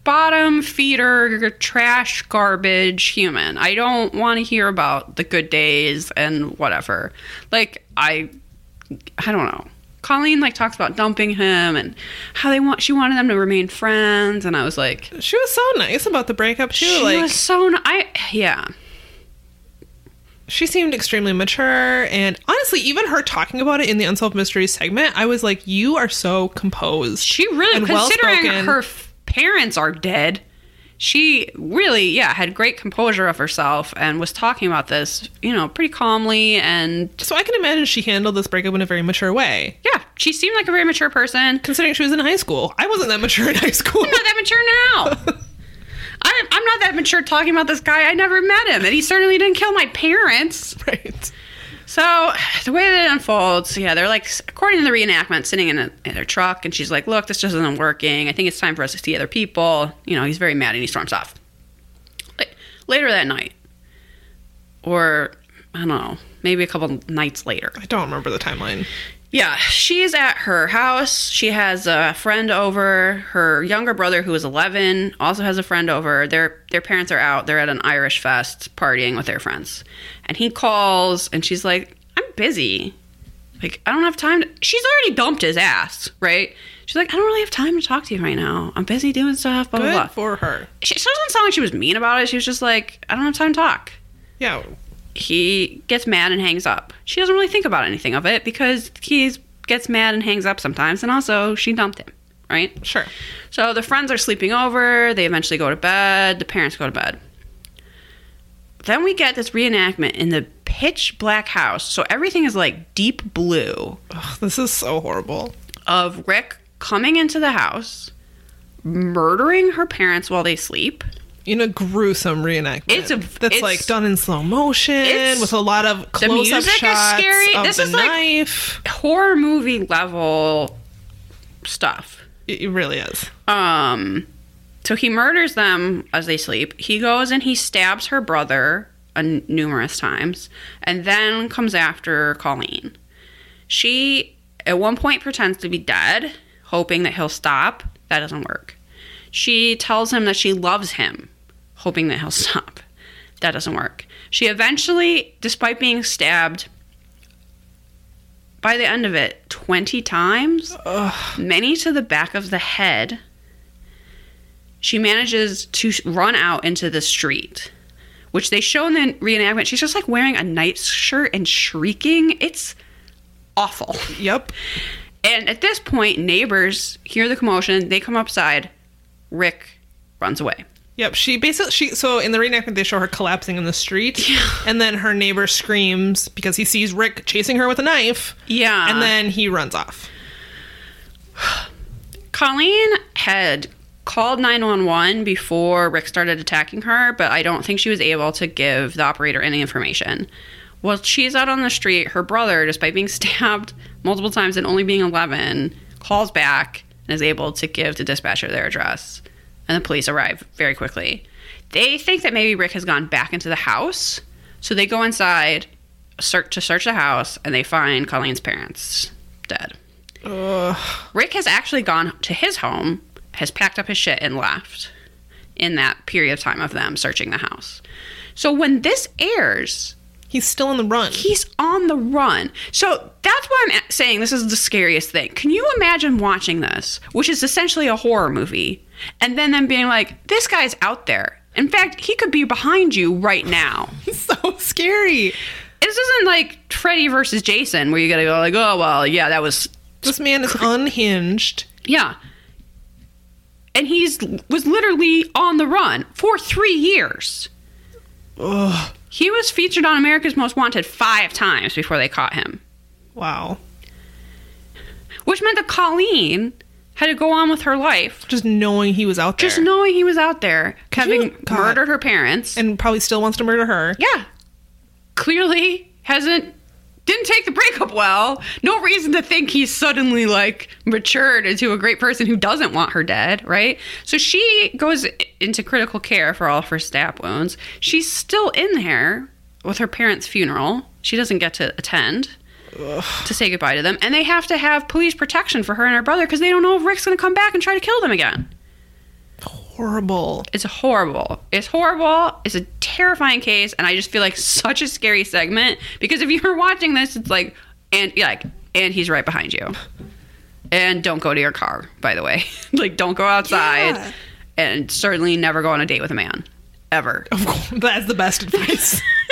bottom feeder trash garbage human. I don't want to hear about the good days and whatever. Like I I don't know. Colleen like talks about dumping him and how they want she wanted them to remain friends and I was like She was so nice about the breakup too. she like was so n- I yeah. She seemed extremely mature and honestly even her talking about it in the unsolved mysteries segment i was like you are so composed She really, and considering well-spoken. her f- parents are dead, she really, yeah, had great composure of herself and was talking about this, you know, pretty calmly. And so i can imagine she handled this breakup in a very mature way yeah, she seemed like a very mature person. considering she was in high school i wasn't that mature in high school I'm not that mature now. I'm, I'm not that mature talking about this guy. I never met him, and he certainly didn't kill my parents. right So the way that it unfolds, yeah, they're like, according to the reenactment, sitting in, a, in their truck, and she's like, "Look, this just isn't working. I think it's time for us to see other people." You know, he's very mad and he storms off. La- Later that night, or I don't know, maybe a couple nights later, i don't remember the timeline Yeah, she's at her house. She has a friend over. Her younger brother, who is 11, also has a friend over. Their their parents are out. They're at an Irish fest partying with their friends. And he calls and she's like, "I'm busy. Like, I don't have time to She's already dumped his ass, right? She's like, "I don't really have time to talk to you right now. I'm busy doing stuff, blah blah Good blah." for her. She, she doesn't sound like she was mean about it. She was just like, "I don't have time to talk." Yeah. He gets mad and hangs up. She doesn't really think about anything of it because he gets mad and hangs up sometimes, and also she dumped him, right? Sure. So the friends are sleeping over. They eventually go to bed. The parents go to bed. Then we get this reenactment in the pitch black house. So everything is like deep blue Ugh, this is so horrible. of Rick coming into the house, murdering her parents while they sleep. In a gruesome reenactment. It's a- that's it's- like done in slow motion with a lot of close up music is scary. of This the is like- knife. Horror movie level stuff. It, it really is. Um, so he murders them as they sleep. He goes and he stabs her brother uh, numerous times, and then comes after Colleen. She at one point pretends to be dead, hoping that he'll stop. That doesn't work. She tells him that she loves him, hoping that he'll stop. That doesn't work. She eventually, despite being stabbed, by the end of it, 20 times, many to the back of the head, she manages to run out into the street, which they show in the reenactment. She's just like wearing a night shirt and shrieking. It's awful. Yep. And at this point, neighbors hear the commotion. They come upside. Rick runs away. Yep. She basically she so in the reenactment they show her collapsing in the street, and then her neighbor screams because he sees Rick chasing her with a knife, Yeah. and then he runs off. Colleen had called 911 before Rick started attacking her, but I don't think she was able to give the operator any information. Well, she's out on the street. Her brother, despite being stabbed multiple times and only being 11, calls back and is able to give the dispatcher their address. And the police arrive very quickly. They think that maybe Rick has gone back into the house, so they go inside search to search the house and they find Colleen's parents dead. Rick has actually gone to his home, has packed up his shit, and left in that period of time of them searching the house. So when this airs, He's still on the run. he's on the run. So that's why I'm saying this is the scariest thing. Can you imagine watching this, which is essentially a horror movie, and then them being like, this guy's out there. In fact, he could be behind you right now. so scary. This isn't like Freddy versus Jason, where you gotta go like, oh well, yeah, that was This man is unhinged. Yeah. And he's was literally on the run for three years. Ugh. He was featured on America's Most Wanted five times before they caught him, Wow. which meant that Colleen had to go on with her life, Just knowing he was out there. just knowing he was out there, having God. murdered her parents. and probably still wants to murder her. yeah, clearly hasn't didn't take the breakup well. No reason to think he's suddenly like matured into a great person who doesn't want her dead, right? So she goes into critical care for all of her stab wounds. She's still in there with her parents' funeral. She doesn't get to attend to say goodbye to them, and they have to have police protection for her and her brother because they don't know if Rick's going to come back and try to kill them again. Horrible. It's horrible. It's horrible. It's a terrifying case, and I just feel like such a scary segment because if you're watching this, it's like, and like, and he's right behind you. And don't go to your car, by the way. like, don't go outside, Yeah. and certainly never go on a date with a man, ever. Of course, that's the best advice.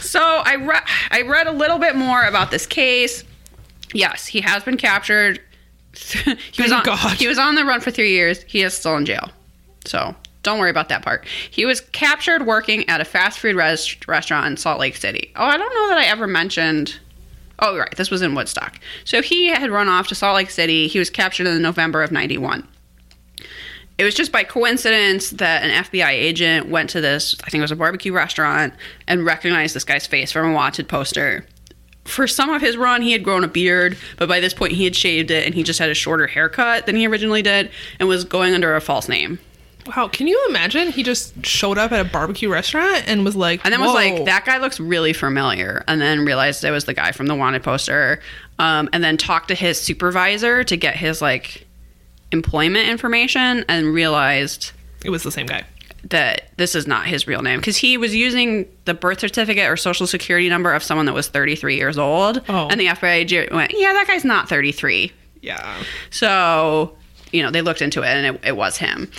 So I read I read a little bit more about this case. Yes, he has been captured. he was Thank on God. he was on the run for three years. He is still in jail. So don't worry about that part. He was captured working at a fast food res- restaurant in Salt Lake City. Oh, I don't know that I ever mentioned. Oh, right. This was in Woodstock. So he had run off to Salt Lake City. He was captured in November of 91 it was just by coincidence that an FBI agent went to this, I think it was a barbecue restaurant, and recognized this guy's face from a wanted poster. For some of his run, he had grown a beard, but by this point, he had shaved it and he just had a shorter haircut than he originally did and was going under a false name. wow, can you imagine? He just showed up at a barbecue restaurant and was like, And then was like, that guy looks really familiar. And then realized it was the guy from the wanted poster. um, and then talked to his supervisor to get his like employment information and realized It was the same guy. that this is not his real name because he was using the birth certificate or social security number of someone that was 33 years old. Oh. And the FBI went, yeah, that guy's not 33. Yeah. So, you know, they looked into it and it, it was him.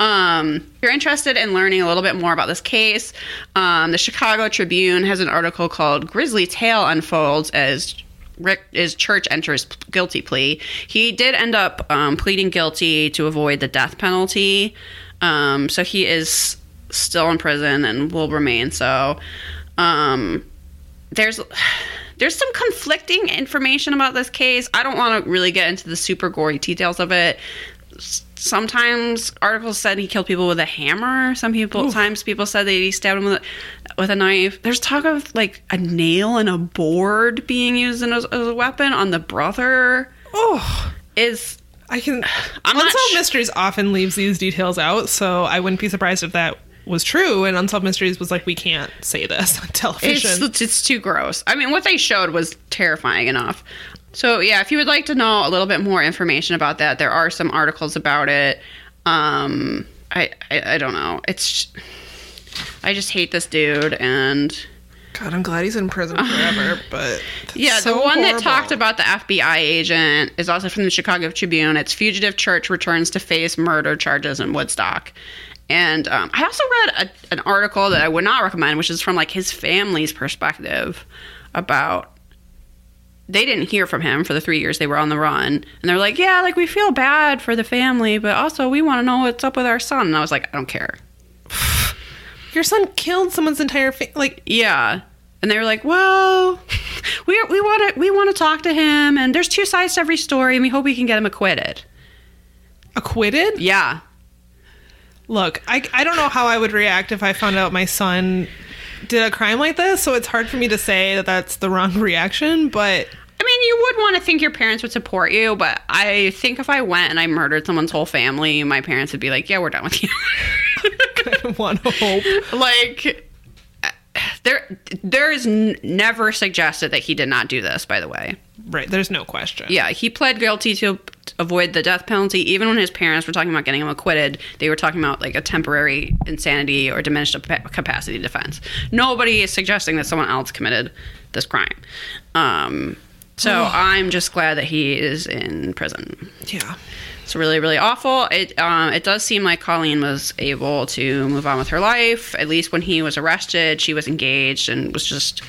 Um, if you're interested in learning a little bit more about this case, um, the Chicago Tribune has an article called grisly Tale Unfolds as Rick is church enters guilty plea. He did end up um, pleading guilty to avoid the death penalty. Um, so he is still in prison and will remain so. Um, there's there's some conflicting information about this case. I don't want to really get into the super gory details of it. Sometimes articles said he killed people with a hammer. Some people times people said that he stabbed him with a, with a knife. There's talk of like a nail and a board being used as, as a weapon on the brother. Oh, Is I can. I'm Unsolved sh- Mysteries often leaves these details out, so I wouldn't be surprised if that was true. And Unsolved Mysteries was like, we can't say this on television. It's, it's too gross. I mean, what they showed was terrifying enough. So, yeah, if you would like to know a little bit more information about that, there are some articles about it. Um, I, I, I don't know. It's, I just hate this dude. And God, I'm glad he's in prison forever. But yeah, so the one that talked about the FBI agent is also from the Chicago Tribune. It's fugitive church returns to face murder charges in Woodstock. And um, I also read a, an article that I would not recommend, which is from like his family's perspective about they didn't hear from him for the three years they were on the run. And they're like, yeah, like we feel bad for the family, but also we want to know what's up with our son. And I was like, I don't care. Your son killed someone's entire family. Like, Yeah. And they were like, "Well, we we want to we want to talk to him, and there's two sides to every story, and we hope we can get him acquitted." acquitted? Yeah, Look, I, I don't know how I would react if I found out my son did a crime like this, so it's hard for me to say that that's the wrong reaction, but you would want to think your parents would support you, but I think if I went and I murdered someone's whole family, my parents would be like, "Yeah, we're done with you." I want to hope. like, there there is n- never suggested that he did not do this. By the way, Right, there's no question. Yeah, he pled guilty to avoid the death penalty. Even when his parents were talking about getting him acquitted, they were talking about like a temporary insanity or diminished ap- capacity defense. Nobody is suggesting that someone else committed this crime. Um, so I'm just glad that he is in prison. Yeah. It's really, really awful. It um, it does seem like Colleen was able to move on with her life. At least when he was arrested, she was engaged and was just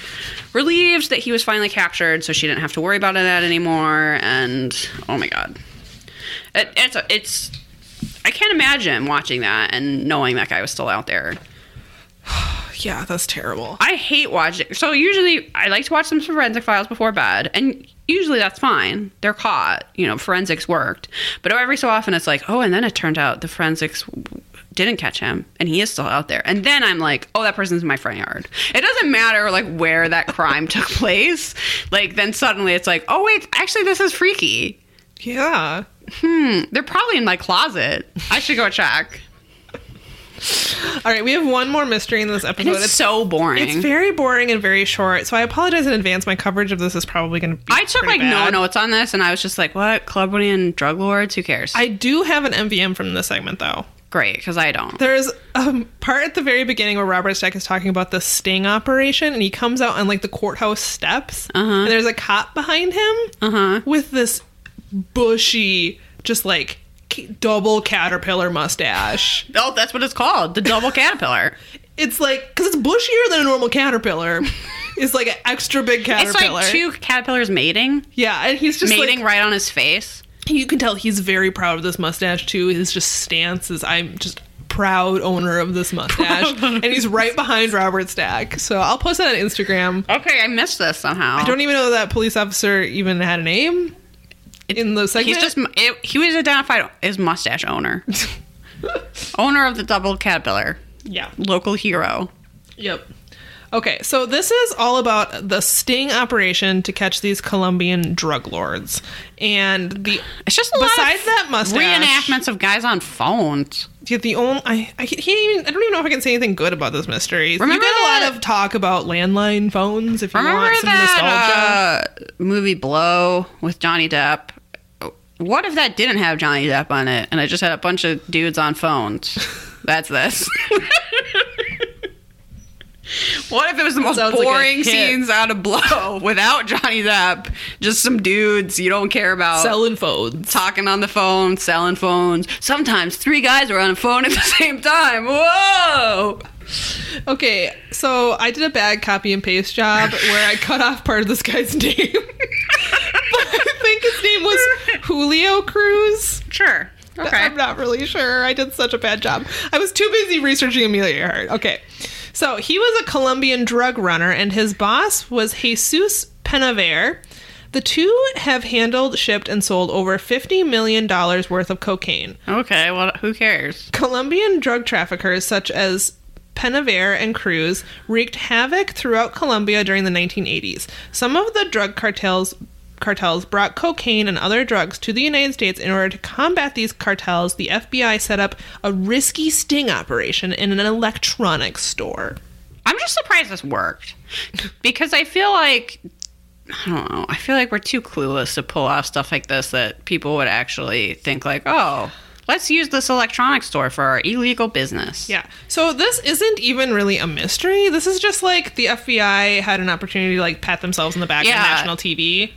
relieved that he was finally captured, so she didn't have to worry about that anymore. And oh my god, it, it's it's I can't imagine watching that and knowing that guy was still out there. Yeah, that's terrible. I hate watching. So usually I like to watch some forensic files before bed, and usually that's fine. They're caught. You know, forensics worked. But every so often it's like, oh, and then it turned out the forensics didn't catch him, and he is still out there. And then I'm like, oh, that person's in my front yard. It doesn't matter like where that crime took place. Like then suddenly it's like, oh wait, actually this is freaky. Yeah. Hmm, they're probably in my closet. I should go check. All right, we have one more mystery in this episode. It's so boring. It's very boring and very short, so I apologize in advance. My coverage of this is probably going to be. I took like no bad. notes on this, and I was just like, "What? Club and drug lords? Who cares?" I do have an MVM from this segment, though. Great, because I don't. There's a part at the very beginning where Robert Stack is talking about the sting operation, and he comes out on like the courthouse steps, and there's a cop behind him Uh-huh. with this bushy, just like double caterpillar mustache. Oh, that's what it's called. The double caterpillar. It's like because it's bushier than a normal caterpillar. it's like an extra big caterpillar. it's like two caterpillars mating, yeah, and he's just mating like right on his face. you can tell he's very proud of this mustache too. His just stance is I'm just proud owner of this mustache, and he's right behind Robert Stack. So I'll post that on Instagram. Okay, I missed this somehow. I don't even know that police officer even had a name in the segment. He's just it, he was identified as mustache owner, owner of the double caterpillar, yeah, local hero. yep. Okay, so this is all about the sting operation to catch these Colombian drug lords, and the It's just a lot besides of that mustache reenactments of guys on phones. Yeah, the only I, I can't even I don't even know if I can say anything good about this mystery. Remember you a lot of talk about landline phones if you want some nostalgia. that uh, movie Blow with Johnny Depp? What if that didn't have Johnny Depp on it and I just had a bunch of dudes on phones? That's this. what if it was the most sounds like boring hit. scenes out of Blow oh. without Johnny Depp? Just some dudes you don't care about. Selling phones. Talking on the phone, selling phones. Sometimes three guys are on a phone at the same time. Whoa! Okay, so I did a bad copy and paste job where I cut off part of this guy's name. I think his name was Julio Cruz. Sure. Okay. I'm not really sure. I did such a bad job. I was too busy researching Amelia Earhart. Okay. So he was a Colombian drug runner, and his boss was Jesus Penaver. The two have handled, shipped, and sold over $50 million worth of cocaine. Okay, well, who cares? Colombian drug traffickers such as Penaver and Cruz wreaked havoc throughout Colombia during the 1980s. Some of the drug cartels cartels brought cocaine and other drugs to the United States in order to combat these cartels. The FBI set up a risky sting operation in an electronics store. I'm just surprised this worked because I feel like I don't know. I feel like we're too clueless to pull off stuff like this that people would actually think like, oh, let's use this electronics store for our illegal business. Yeah. So this isn't even really a mystery. This is just like the FBI had an opportunity to like pat themselves in the back Yeah. on national TV.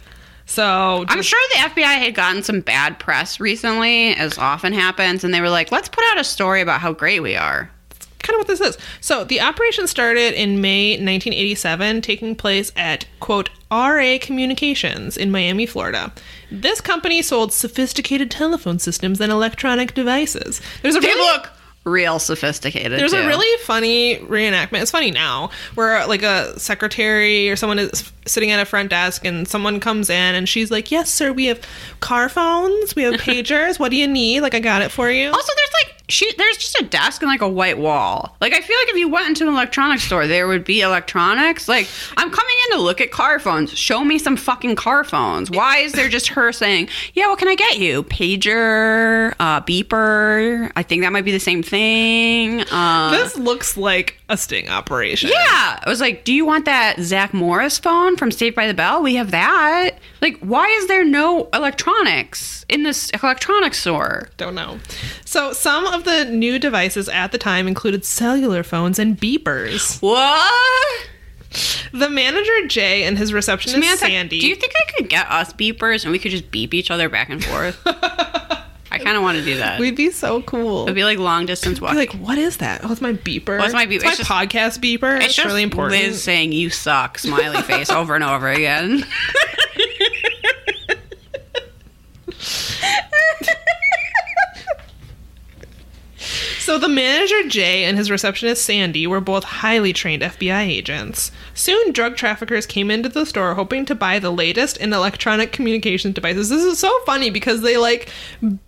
So I'm sure the FBI had gotten some bad press recently, as often happens, and they were like, let's put out a story about how great we are. kind of what this is. So the operation started in May 1987, taking place at quote RA Communications in Miami, Florida. This company sold sophisticated telephone systems and electronic devices. There's a They really look real sophisticated. there's a really funny reenactment. It's funny now, where like a secretary or someone is sitting at a front desk and someone comes in and she's like, "Yes, sir, we have car phones, we have pagers. what do you need? Like, I got it for you." Also, there's like she there's just a desk and like a white wall. Like I feel like if you went into an electronics store, there would be electronics. Like I'm coming in to look at car phones. Show me some fucking car phones. Why is there just her saying, "Yeah, what can I get you? Pager, uh, beeper." I think that might be the same thing. Uh, this looks like a sting operation. yeah, I was like, "Do you want that Zach Morris phone from Saved by the Bell? We have that." Like, why is there no electronics in this electronics store? Don't know. So, some of the new devices at the time included cellular phones and beepers. What? The manager, Jay, and his receptionist, Samantha, Sandy. do you think I could get us beepers and we could just beep each other back and forth? I kind of want to do that. We'd be so cool. It'd be like long distance walking. like, what is that? Oh, it's my beeper. What's my beeper? It's my just- podcast beeper. It's, it's really important. Liz saying "you suck" smiley face over and over again. So the manager Jay and his receptionist Sandy were both highly trained FBI agents. Soon drug traffickers came into the store hoping to buy the latest in electronic communication devices. This is so funny because they like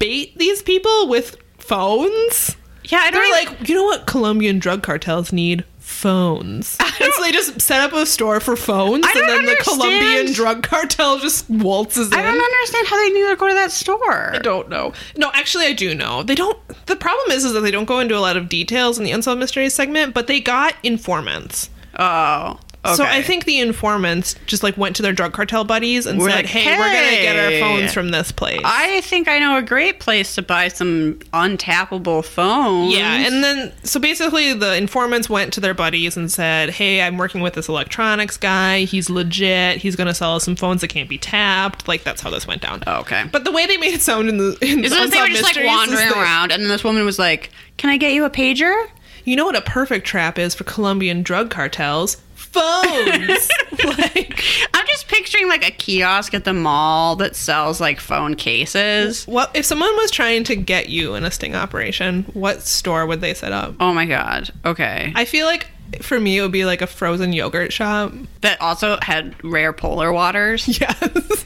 bait these people with phones. Yeah, I They're even- like, you know what Colombian drug cartels need? Phones. And so they just set up a store for phones and then the. Colombian drug cartel just waltzes in. I don't understand how they knew to go to that store. I don't know. No, actually, I do know. They don't. The problem is, is that they don't go into a lot of details in the unsolved mysteries segment, but they got informants. Oh, okay. So I think the informants just like went to their drug cartel buddies and We're said, like, "Hey, we're gonna get our phones from this place." I think I know a great place to buy some untappable phones. yeah, and then so basically the informants went to their buddies and said, "Hey, I'm working with this electronics guy. He's legit. He's gonna sell us some phones that can't be tapped." Like that's how this went down. Oh, okay. But the way they made it sound in the in Is the they were just like wandering around, and then this woman was like, "Can I get you a pager?" You know what a perfect trap is for Colombian drug cartels? Phones. like, I'm just picturing like a kiosk at the mall that sells like phone cases. what if someone was trying to get you in a sting operation? What store would they set up? Oh my god. Okay. I feel like for me it would be like a frozen yogurt shop. that also had rare polar waters, Yes.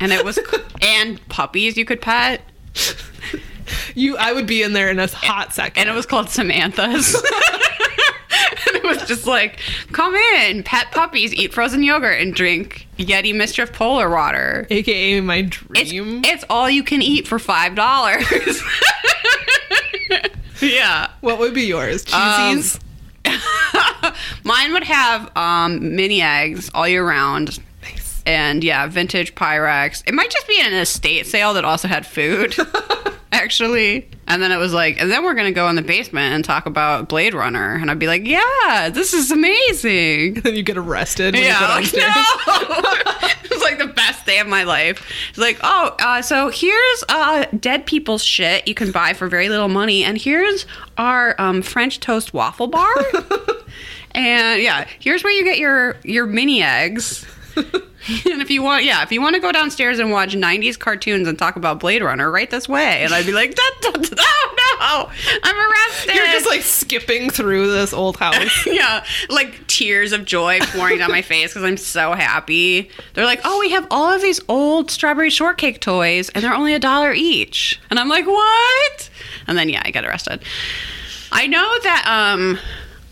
and it was and puppies you could pet, you, I would be in there in a hot second. and it was called Samantha's. and it it was just like, come in, pet puppies, eat frozen yogurt, and drink Yeti Mischief Polar Water. AKA my It's, dream. it's all you can eat for five dollars. yeah. what would be yours? Um, Mine would have um, mini eggs all year round. nice. And yeah, vintage Pyrex. It might just be an estate sale that also had food, actually. And then it was like, and then we're gonna go in the basement and talk about Blade Runner. And I'd be like, yeah, this is amazing. Then you get arrested Yeah, like, no. it was like the best day of my life. It's like, oh, uh, so here's uh, dead people's shit you can buy for very little money, and here's our um, French toast waffle bar. and yeah, here's where you get your your mini eggs. and if you want, yeah, if you want to go downstairs and watch '90s cartoons and talk about Blade Runner, right this way. And I'd be like, da, da, da, oh no, I'm arrested. You're just like skipping through this old house. yeah, like tears of joy pouring down my face because I'm so happy. They're like, "Oh, we have all of these old strawberry shortcake toys, and they're only a dollar each." And I'm like, "What?" And then yeah, I got arrested. I know that um,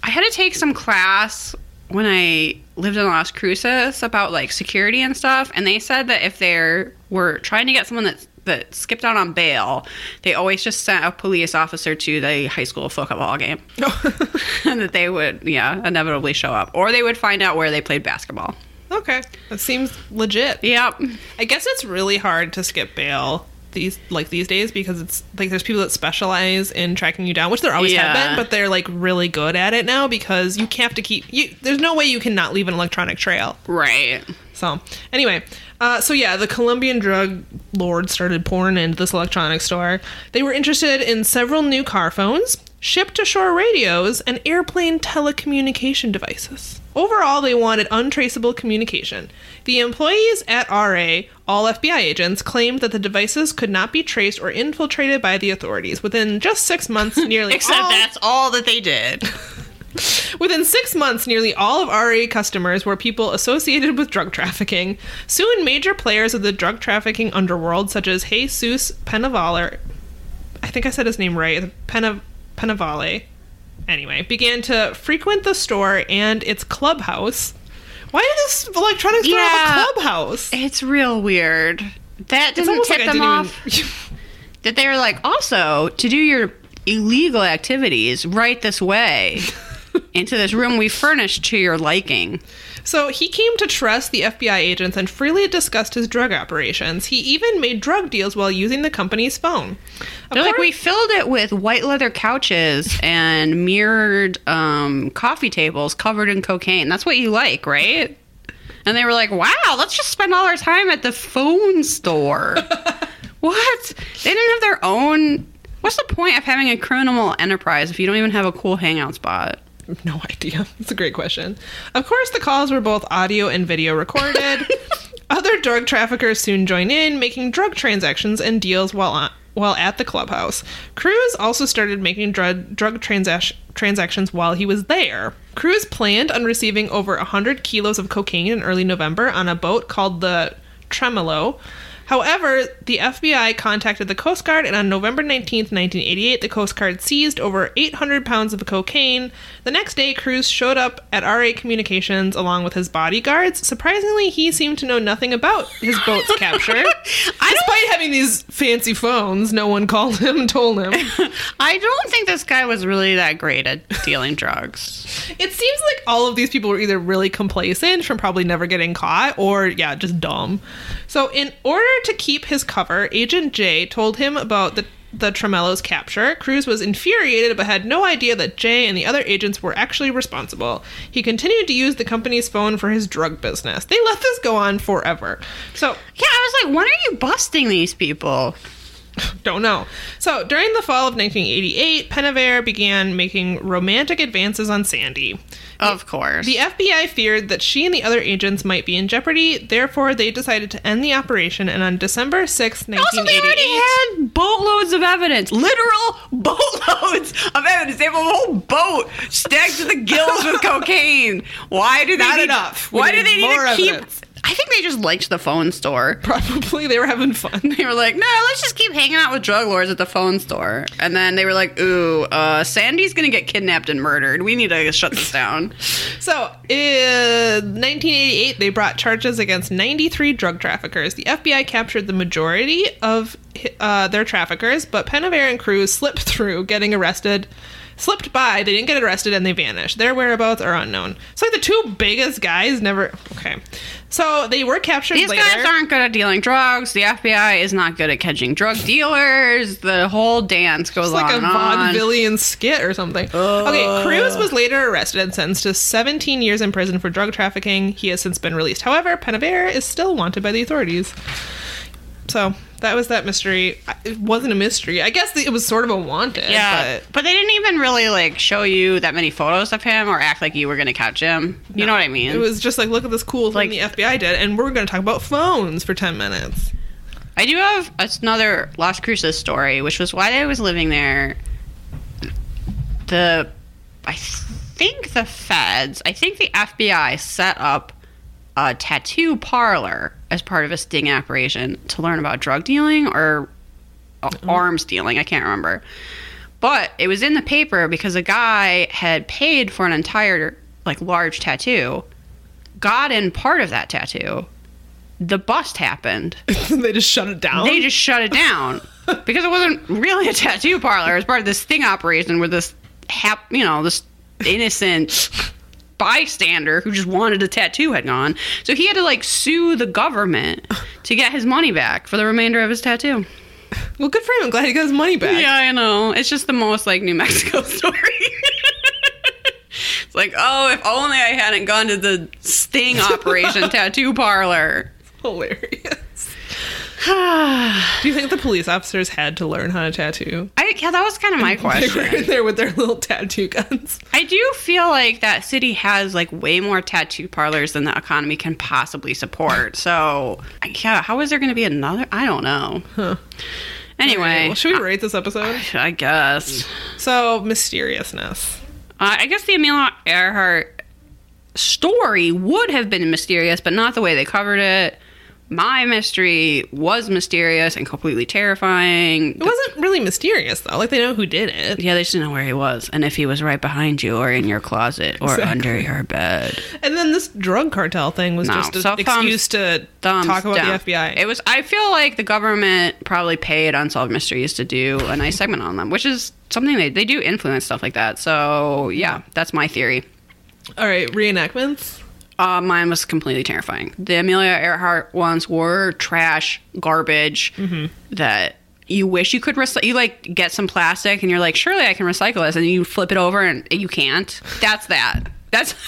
I had to take some class when I lived in Las Cruces about like security and stuff, and they said that if they were trying to get someone that that skipped out on bail, they always just sent a police officer to the high school football game, and oh. that they would yeah inevitably show up, or they would find out where they played basketball. okay, that seems legit. Yep. I guess it's really hard to skip bail these like these days because it's like there's people that specialize in tracking you down, which there always have been, but they're like really good at it now because you have to keep you. There's no way you cannot leave an electronic trail. Right. So anyway, uh, so yeah, the Colombian drug lords started pouring into this electronics store. They were interested in several new car phones, ship-to-shore radios, and airplane telecommunication devices. Overall, they wanted untraceable communication. The employees at RA, all FBI agents, claimed that the devices could not be traced or infiltrated by the authorities. Within just six months, nearly Except all- that's all that they did. Within six months, nearly all of RA customers were people associated with drug trafficking. Soon, major players of the drug trafficking underworld, such as Jesus Penavalle, I think I said his name right, Pena, Penavalle, anyway, began to frequent the store and its clubhouse. Why did this electronics store Yeah. have a clubhouse? It's real weird. That doesn't tip like them off. even. That they were like, also to do your illegal activities right this way into this room we furnished to your liking. So he came to trust the FBI agents and freely discussed his drug operations. He even made drug deals while using the company's phone. Like, we filled it with white leather couches and mirrored um, coffee tables covered in cocaine. That's what you like, right? And they were like, wow, let's just spend all our time at the phone store. what? They didn't have their own. What's the point of having a criminal enterprise if you don't even have a cool hangout spot? No idea. That's a great question. Of course, the calls were both audio and video recorded. Other drug traffickers soon join in, making drug transactions and deals while on, while at the clubhouse. Cruz also started making drug drug transac- transactions while he was there. Cruz planned on receiving over 100 kilos of cocaine in early November on a boat called the Tremolo. However, the FBI contacted the Coast Guard, and on November 19th, 1988, the Coast Guard seized over 800 pounds of cocaine. The next day, Cruz showed up at RA Communications along with his bodyguards. Surprisingly, he seemed to know nothing about his boat's capture. Despite having these fancy phones, no one called him and told him. I don't think this guy was really that great at dealing drugs. It seems like all of these people were either really complacent from probably never getting caught or, yeah, just dumb. So, in order to keep his cover, Agent J told him about the the Tremello's capture. Cruz was infuriated but had no idea that Jay and the other agents were actually responsible. He continued to use the company's phone for his drug business. They let this go on forever. So, Yeah, I was like, when are you busting these people? Don't know. So, during the fall of 1988, Penavere began making romantic advances on Sandy. Of course. The FBI feared that she and the other agents might be in jeopardy, therefore, they decided to end the operation. And on December 6, also, they already had boatloads of evidence. Literal boatloads of evidence. They have a whole boat stacked to the gills with cocaine. Why do they Not need, enough. We Why do they need to keep evidence. I think they just liked the phone store. Probably they were having fun. They were like, no, let's just keep hanging out with drug lords at the phone store. And then they were like, ooh, uh, Sandy's gonna get kidnapped and murdered. We need to shut this down. So, in 1988, they brought charges against 93 drug traffickers. The FBI captured the majority of uh, their traffickers, but Penavere and Cruz slipped through, getting arrested. Slipped by, they didn't get arrested, and they vanished. Their whereabouts are unknown. So, like the two biggest guys never. Okay, so they were captured These later. guys aren't good at dealing drugs. The FBI is not good at catching drug dealers. The whole dance goes It's like on a vaudevillian skit or something. Okay, Cruz was later arrested and sentenced to 17 years in prison for drug trafficking. He has since been released. However, Penavere is still wanted by the authorities. So that was that mystery. It wasn't a mystery. I guess it was sort of a wanted. Yeah, but but, they didn't even really like show you that many photos of him or act like you were gonna catch him. You know what I mean? it was just like, look at this cool thing the FBI did, and we're going to talk about phones for 10 minutes. I do have another Las Cruces story, which was why I was living there. The, I think the feds, I think the FBI set up a tattoo parlor as part of a sting operation to learn about drug dealing or uh, arms dealing. I can't remember. But it was in the paper because a guy had paid for an entire, like, large tattoo, got in part of that tattoo. The bust happened they just shut it down. they just shut it down because it wasn't really a tattoo parlor. It was part of this sting operation where this hap, you know, this innocent bystander who just wanted a tattoo had gone. So he had to like sue the government to get his money back for the remainder of his tattoo. well, good for him. I'm glad he got his money back. Yeah, I know. It's just the most like New Mexico story. it's like, oh, if only I hadn't gone to the sting operation tattoo parlor. Hilarious. Do you think the police officers had to learn how to tattoo? I, yeah, that was kind of my question. They were in there with their little tattoo guns. I do feel like that city has like way more tattoo parlors than the economy can possibly support. So, yeah, how is there going to be another? I don't know. Anyway, Well, should we rate this episode? I guess. So, mysteriousness. Uh, I guess the Amelia Earhart story would have been mysterious, but not the way they covered it. My mystery was mysterious and completely terrifying. It wasn't really mysterious, though. Like, they know who did it. Yeah, they just didn't know where he was, and if he was right behind you, or in your closet, or Exactly. under your bed. And then this drug cartel thing was No, just so an excuse to talk about down. the FBI. It was. I feel like the government probably paid Unsolved Mysteries to do a nice segment on them, which is something they they do influence stuff like that. So yeah, that's my theory. All right, reenactments. Uh, mine was completely terrifying. The Amelia Earhart ones were trash, garbage Mm-hmm. that you wish you could recycle. You like get some plastic and you're like, surely I can recycle this, and you flip it over and you can't. That's that. That's.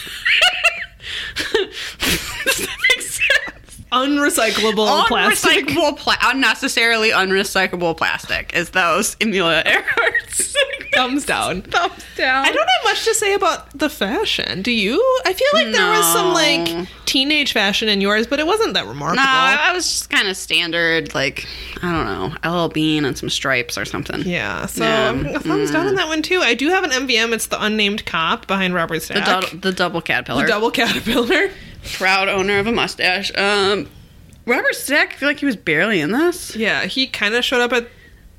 Does that make sense? Unrecyclable plastic. Pla- unnecessarily unrecyclable plastic is those Amelia Earhart's. Thumbs down. Thumbs down. I don't have much to say about the fashion. Do you? I feel like there was some like teenage fashion in yours, but it wasn't that remarkable. No. I was just kind of standard, like I don't know, little bean and some stripes or something. yeah, so Yeah. um, a thumbs down on that one too. I do have an MVM. It's the unnamed cop behind Robert The, Stack. the double caterpillar. the double caterpillar. Proud owner of a mustache. Um, Robert Stack. I feel like he was barely in this. Yeah, he kind of showed up at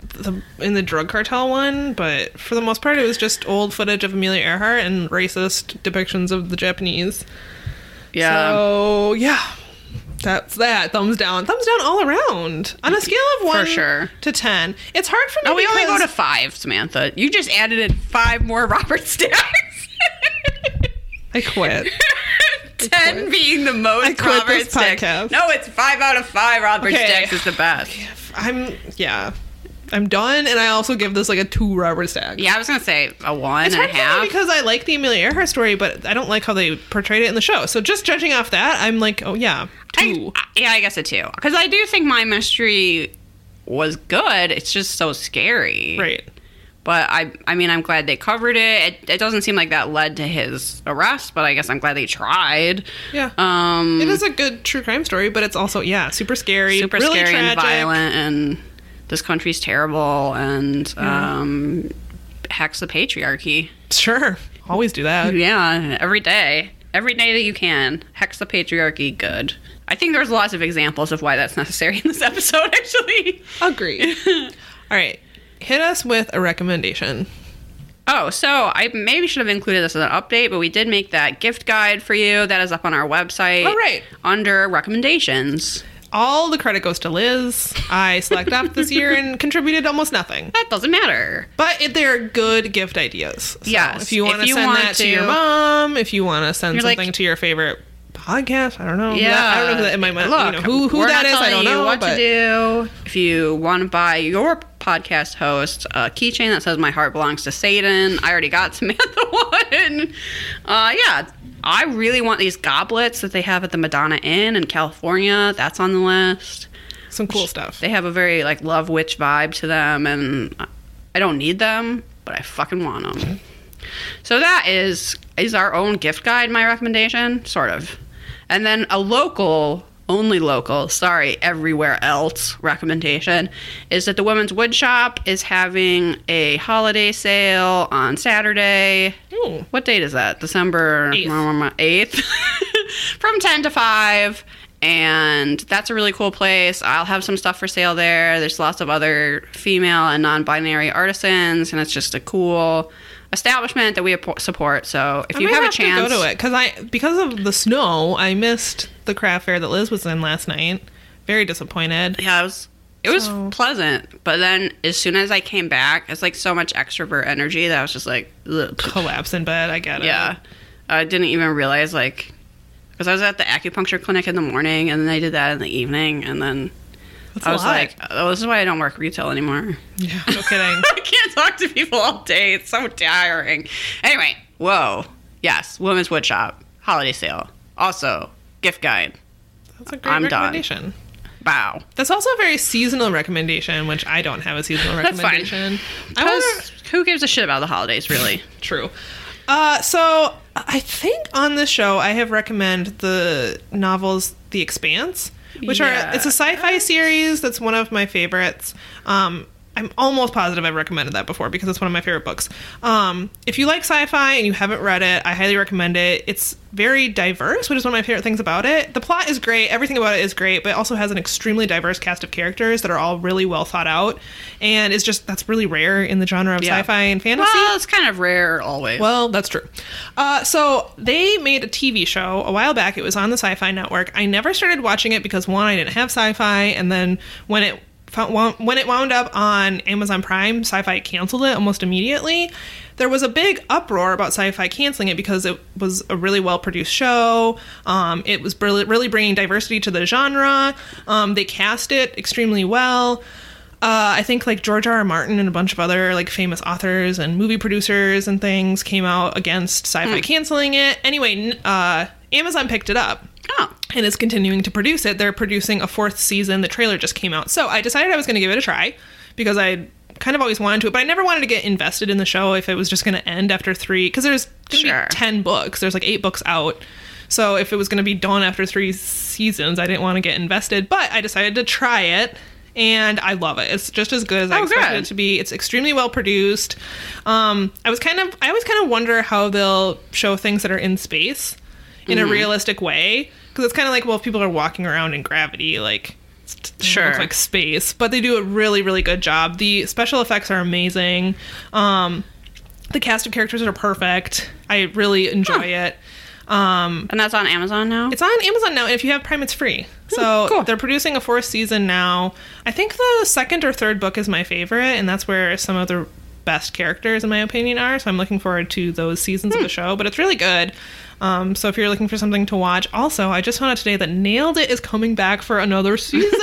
the in the drug cartel one, but for the most part, it was just old footage of Amelia Earhart and racist depictions of the Japanese. Yeah. So yeah, that's that. Thumbs down. Thumbs down all around. On a scale of one sure. to ten, it's hard for me. oh, we only go to five, Samantha. You just added in five more Robert Stacks. I quit. Ten being the most I quit Robert this podcast. No, it's five out of five. Robert Okay. Stacks is the best. I'm yeah. I'm done, and I also give this like a two Robert Stack. Yeah, I was gonna say a one It's and a hard for me half. because I like the Amelia Earhart story, but I don't like how they portrayed it in the show. So just judging off that, I'm like, oh yeah, two. I, I- yeah, I guess a two. Because I do think my mystery was good. It's just so scary. right. But I, I mean, I'm glad they covered it. it. It doesn't seem like that led to his arrest, but I guess I'm glad they tried. Yeah. Um, It is a good true crime story, but it's also yeah, super scary, super really scary and violent, and this country's terrible, and um, hacks the patriarchy. Sure, always do that. Yeah, every day, every day that you can, hex the patriarchy. Good. I think there's lots of examples of why that's necessary in this episode, actually. Agreed. All right. Hit us with a recommendation. Oh, so I maybe should have included this as an update, but we did make that gift guide for you. That is up on our website. Oh, right. Under recommendations. All the credit goes to Liz. I slacked off this year and contributed almost nothing. That doesn't matter. But it, they're good gift ideas. So Yes, If you if want to send that to, your mom, if you want to send You're like- something to your favorite podcast, I don't know. Yeah, I don't know who that, it might, Look, you know, who, who that is. I don't you know. what but to do. If you want to buy your podcast host a keychain that says "My heart belongs to Satan," I already got Samantha one. Uh, yeah, I really want these goblets that they have at the Madonna Inn in California. That's on the list. some cool stuff. They have a very like love witch vibe to them, and I don't need them, but I fucking want them. So that is is our own gift guide. My recommendation, sort of, and then a local, only local. Sorry, everywhere else recommendation is that the Women's Wood Shop is having a holiday sale on Saturday. Ooh. What date is that? December Eighth. eighth, from ten to five. And that's a really cool place. I'll have some stuff for sale there. There's lots of other female and non-binary artisans, and it's just a cool establishment that we support. So if I you might have a have to chance, go to it because I because of the snow, I missed the craft fair that Liz was in last night. Very disappointed. yeah, it was it was So- pleasant. But then as soon as I came back, it's like so much extrovert energy that I was just like, Ugh. Collapse in bed. I get it. yeah. I didn't even realize like because I was at the acupuncture clinic in the morning, and then I did that in the evening, and then That's I was like, oh, this is why I don't work retail anymore. yeah, no kidding. I can't talk to people all day. It's so tiring. Anyway, whoa. Yes, Women's Woodshop, holiday sale. Also, gift guide. That's a great I'm done. recommendation. Wow. That's also a very seasonal recommendation, which I don't have a seasonal That's fine. recommendation. I Because who gives a shit about the holidays, really? True. Uh, so I think on this show I have recommended the novels The Expanse, which Yeah. are it's a sci-fi series that's one of my favorites. Um, I'm almost positive I've recommended that before because it's one of my favorite books. Um, if you like sci-fi and you haven't read it, I highly recommend it. It's very diverse, which is one of my favorite things about it. The plot is great, everything about it is great, but it also has an extremely diverse cast of characters that are all really well thought out, and it's just that's really rare in the genre of Yeah. sci-fi and fantasy. Well, it's kind of rare always. Well, that's true. Uh, so they made a TV show a while back. It was on the Sci-Fi Network. I never started watching it because one, I didn't have Sci-Fi, and then when it when it wound up on Amazon Prime, Sci-Fi canceled it almost immediately. There was a big uproar about Sci-Fi canceling it because it was a really well-produced show. Um, it was really, bringing diversity to the genre. Um, they cast it extremely well. Uh, I think like George R. R. Martin and a bunch of other like famous authors and movie producers and things came out against sci-fi canceling it. Anyway, uh, Amazon picked it up oh, and is continuing to produce it. They're producing a fourth season. The trailer just came out, so I decided I was going to give it a try because I kind of always wanted to, but I never wanted to get invested in the show if it was just going to end after three. Because there's going to Sure. be ten books. There's like eight books out. So if it was going to be done after three seasons, I didn't want to get invested. But I decided to try it, and I love it. It's just as good as I Oh, expected good. it to be. It's extremely well produced. Um, I was kind of, I always kind of wonder how they'll show things that are in space in Mm-hmm. a realistic way because it's kind of like well if people are walking around in gravity like it's- Sure. like space but they do a really really good job the special effects are amazing um the cast of characters are perfect i really enjoy it um and that's on Amazon now. it's on amazon now if you have prime it's free so cool. they're producing a fourth season now i think the second or third book is my favorite and that's where some of the best characters in my opinion are. So i'm looking forward to those seasons of the show but it's really good. Um, so if you're looking for something to watch also i just found out today that nailed it is coming back for another season.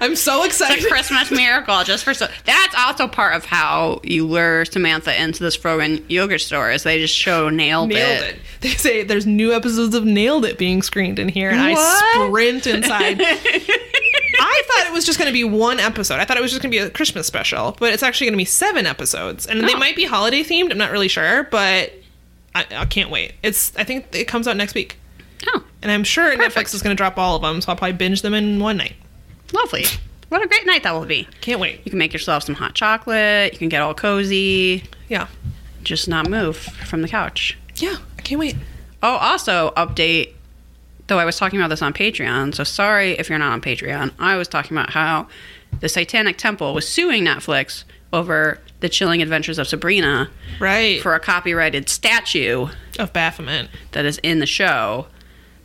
I'm so excited a Christmas miracle just for so that's also part of how you lure Samantha into this Frogan yogurt store is they just show nailed, Nailed it. They say there's new episodes of Nailed It being screened in here, and I sprint inside. I thought it was just going to be one episode. I thought it was just going to be a Christmas special, but it's actually going to be seven episodes, and they Oh. might be holiday themed. I'm not really sure, but I, I can't wait. It's I think it comes out next week, Oh, and I'm sure Perfect. Netflix is going to drop all of them, so I'll probably binge them in one night. lovely. What a great night that will be. Can't wait. You can make yourself some hot chocolate. You can get all cozy. Yeah, Just not move from the couch. yeah, I can't wait. Oh, also update though I was talking about this on Patreon, so sorry if you're not on Patreon. I was talking about how the Satanic Temple was suing Netflix over the chilling adventures of Sabrina Right. for a copyrighted statue of Baphomet. that is in the show.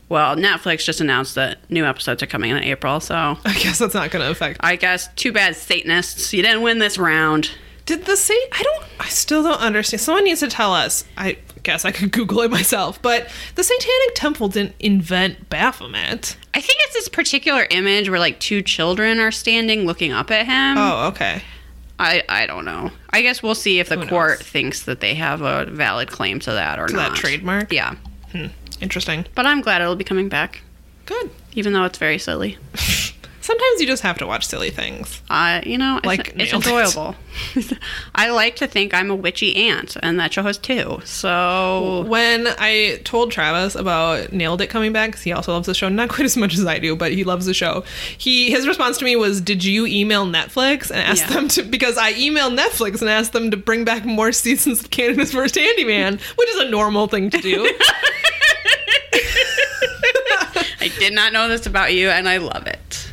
Well, Netflix just announced that new episodes are coming in April, so I guess that's not going to affect. I guess too bad Satanists, you didn't win this round. Did the say? I don't. I still don't understand. Someone needs to tell us. I guess I could Google it myself. But the Satanic Temple didn't invent Baphomet. I think it's this particular image where like two children are standing looking up at him. Oh, okay. I, I don't know. I guess we'll see if the Who knows? court thinks that they have a valid claim to that or To not. that trademark. Yeah. Hmm. Interesting. But I'm glad it'll be coming back, Good. even though it's very silly. Sometimes you just have to watch silly things. Uh, you know, it's, Like it's nailed it. enjoyable. I like to think I'm a witchy aunt, and that show has two. So When I told Travis about Nailed It coming back, 'cause he also loves the show, not quite as much as I do, but he loves the show. He his response to me was, "Did you email Netflix and ask Yeah. them to?" Because I emailed Netflix and asked them to bring back more seasons of Canada's Worst Handyman, which is a normal thing to do. I did not know this about you, and I love it.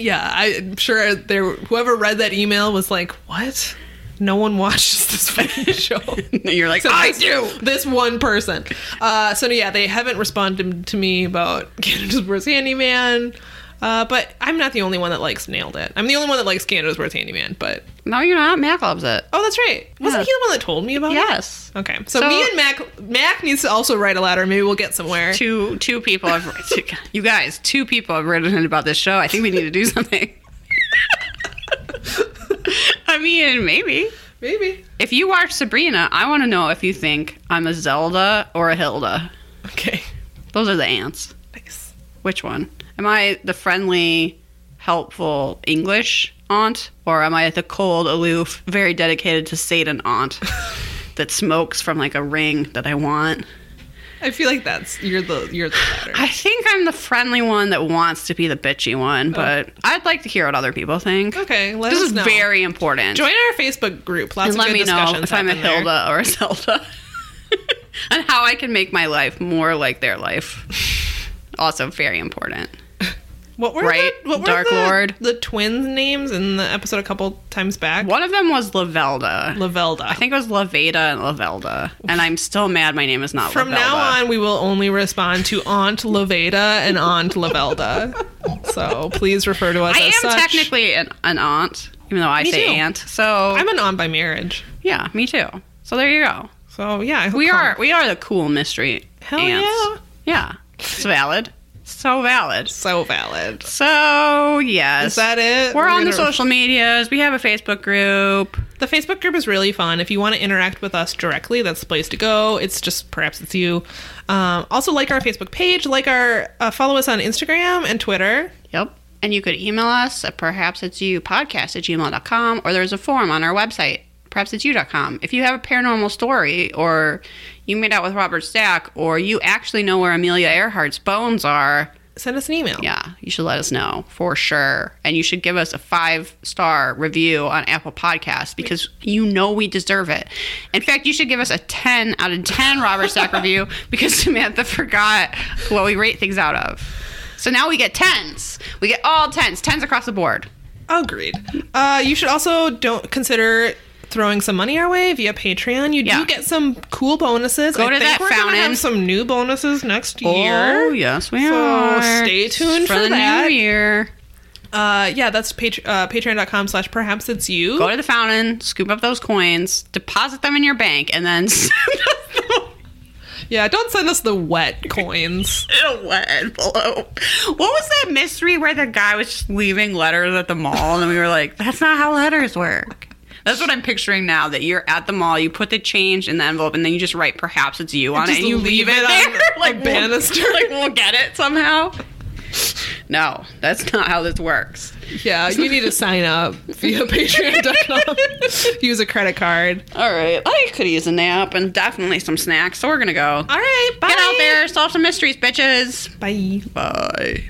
Yeah, I'm sure there whoever read that email was like, "What? No one watches this fucking show." You're like, Except I this- do. This one person. Uh, so yeah, they haven't responded to me about Canada's Worst Handyman. Uh, but I'm not the only one that likes Nailed It. I'm the only one that likes Canada's Worst Handyman. But No, you're not. Mac loves it. oh, that's right. Wasn't Yeah. he the one that told me about Yes. it? Yes. Okay, so, So- me and Mac Mac needs to also write a letter. Maybe we'll get somewhere. Two two people have you guys two people have written about this show. I think we need to do something. I mean, maybe Maybe. if you watch Sabrina, I want to know if you think I'm a Zelda or a Hilda. Okay. Those are the ants. Nice. Which one? Am I the friendly, helpful English aunt, or am I the cold, aloof, very dedicated to Satan aunt that smokes from like a ring that I want? I feel like that's you're the you're the latter. I think I'm the friendly one that wants to be the bitchy one, oh. but I'd like to hear what other people think. Okay, This is know. very important. Join our Facebook group. Lots and let me know if I'm a there. Hilda or a Zelda. and how I can make my life more like their life. Also very important. What were Right? the, what were Dark the, Lord. the twins' names in the episode a couple times back? One of them was Lavelda. Lavelda. I think it was Laveda and Lavelda. And I'm still mad my name is not From Lavelda. now on, we will only respond to Aunt Laveda and Aunt Lavelda. so please refer to us I as am such. technically an, an aunt, even though I Me say too. aunt. So I'm an aunt by marriage. yeah, me too. So there you go. So yeah, We come- are we are the cool mystery Hell ants. yeah. Yeah. It's valid. So valid. so valid. So yes. Is that it? We're, on the social medias. We have a Facebook group. The Facebook group is really fun. If you want to interact with us directly, that's the place to go. It's just perhaps it's you. Um, also, like our Facebook page, like our uh, follow us on Instagram and Twitter. Yep. And you could email us at perhaps it's you podcast at gmail.com or there's a form on our website, perhaps it's you.com. If you have a paranormal story or you made out with Robert Stack or you actually know where Amelia Earhart's bones are, Send us an email. yeah, you should let us know for sure. And you should give us a five star review on Apple Podcasts because you know we deserve it. In fact, you should give us a 10 out of 10 Robert Stack review because Samantha forgot what we rate things out of. So now we get 10s. We get all 10s, 10s across the board. Agreed. Uh, you should also don't consider throwing some money our way via Patreon. You Yeah. do get some cool bonuses. Go I to think that we're fountain. have some new bonuses next Oh, year. Oh yes, we So are. stay tuned for, for the that. new year. Uh, yeah, that's pat- uh, patreon.com slash perhaps it's you. Go to the fountain, scoop up those coins, deposit them in your bank, and then send us them Yeah, don't send us the wet coins. in a wet envelope. What was that mystery where the guy was just leaving letters at the mall and we were like, that's not how letters work. That's what I'm picturing now. That you're at the mall, you put the change in the envelope, and then you just write "perhaps it's you" on it, and you leave leave, it on there, a like we'll- banister. like we'll get it somehow. No, that's not how this works. Yeah, you need to sign up via patreon.com. Use a credit card. All right, I could use a nap and definitely some snacks, so we're gonna go. All right, bye. Get out there, solve some mysteries, bitches. Bye. Bye.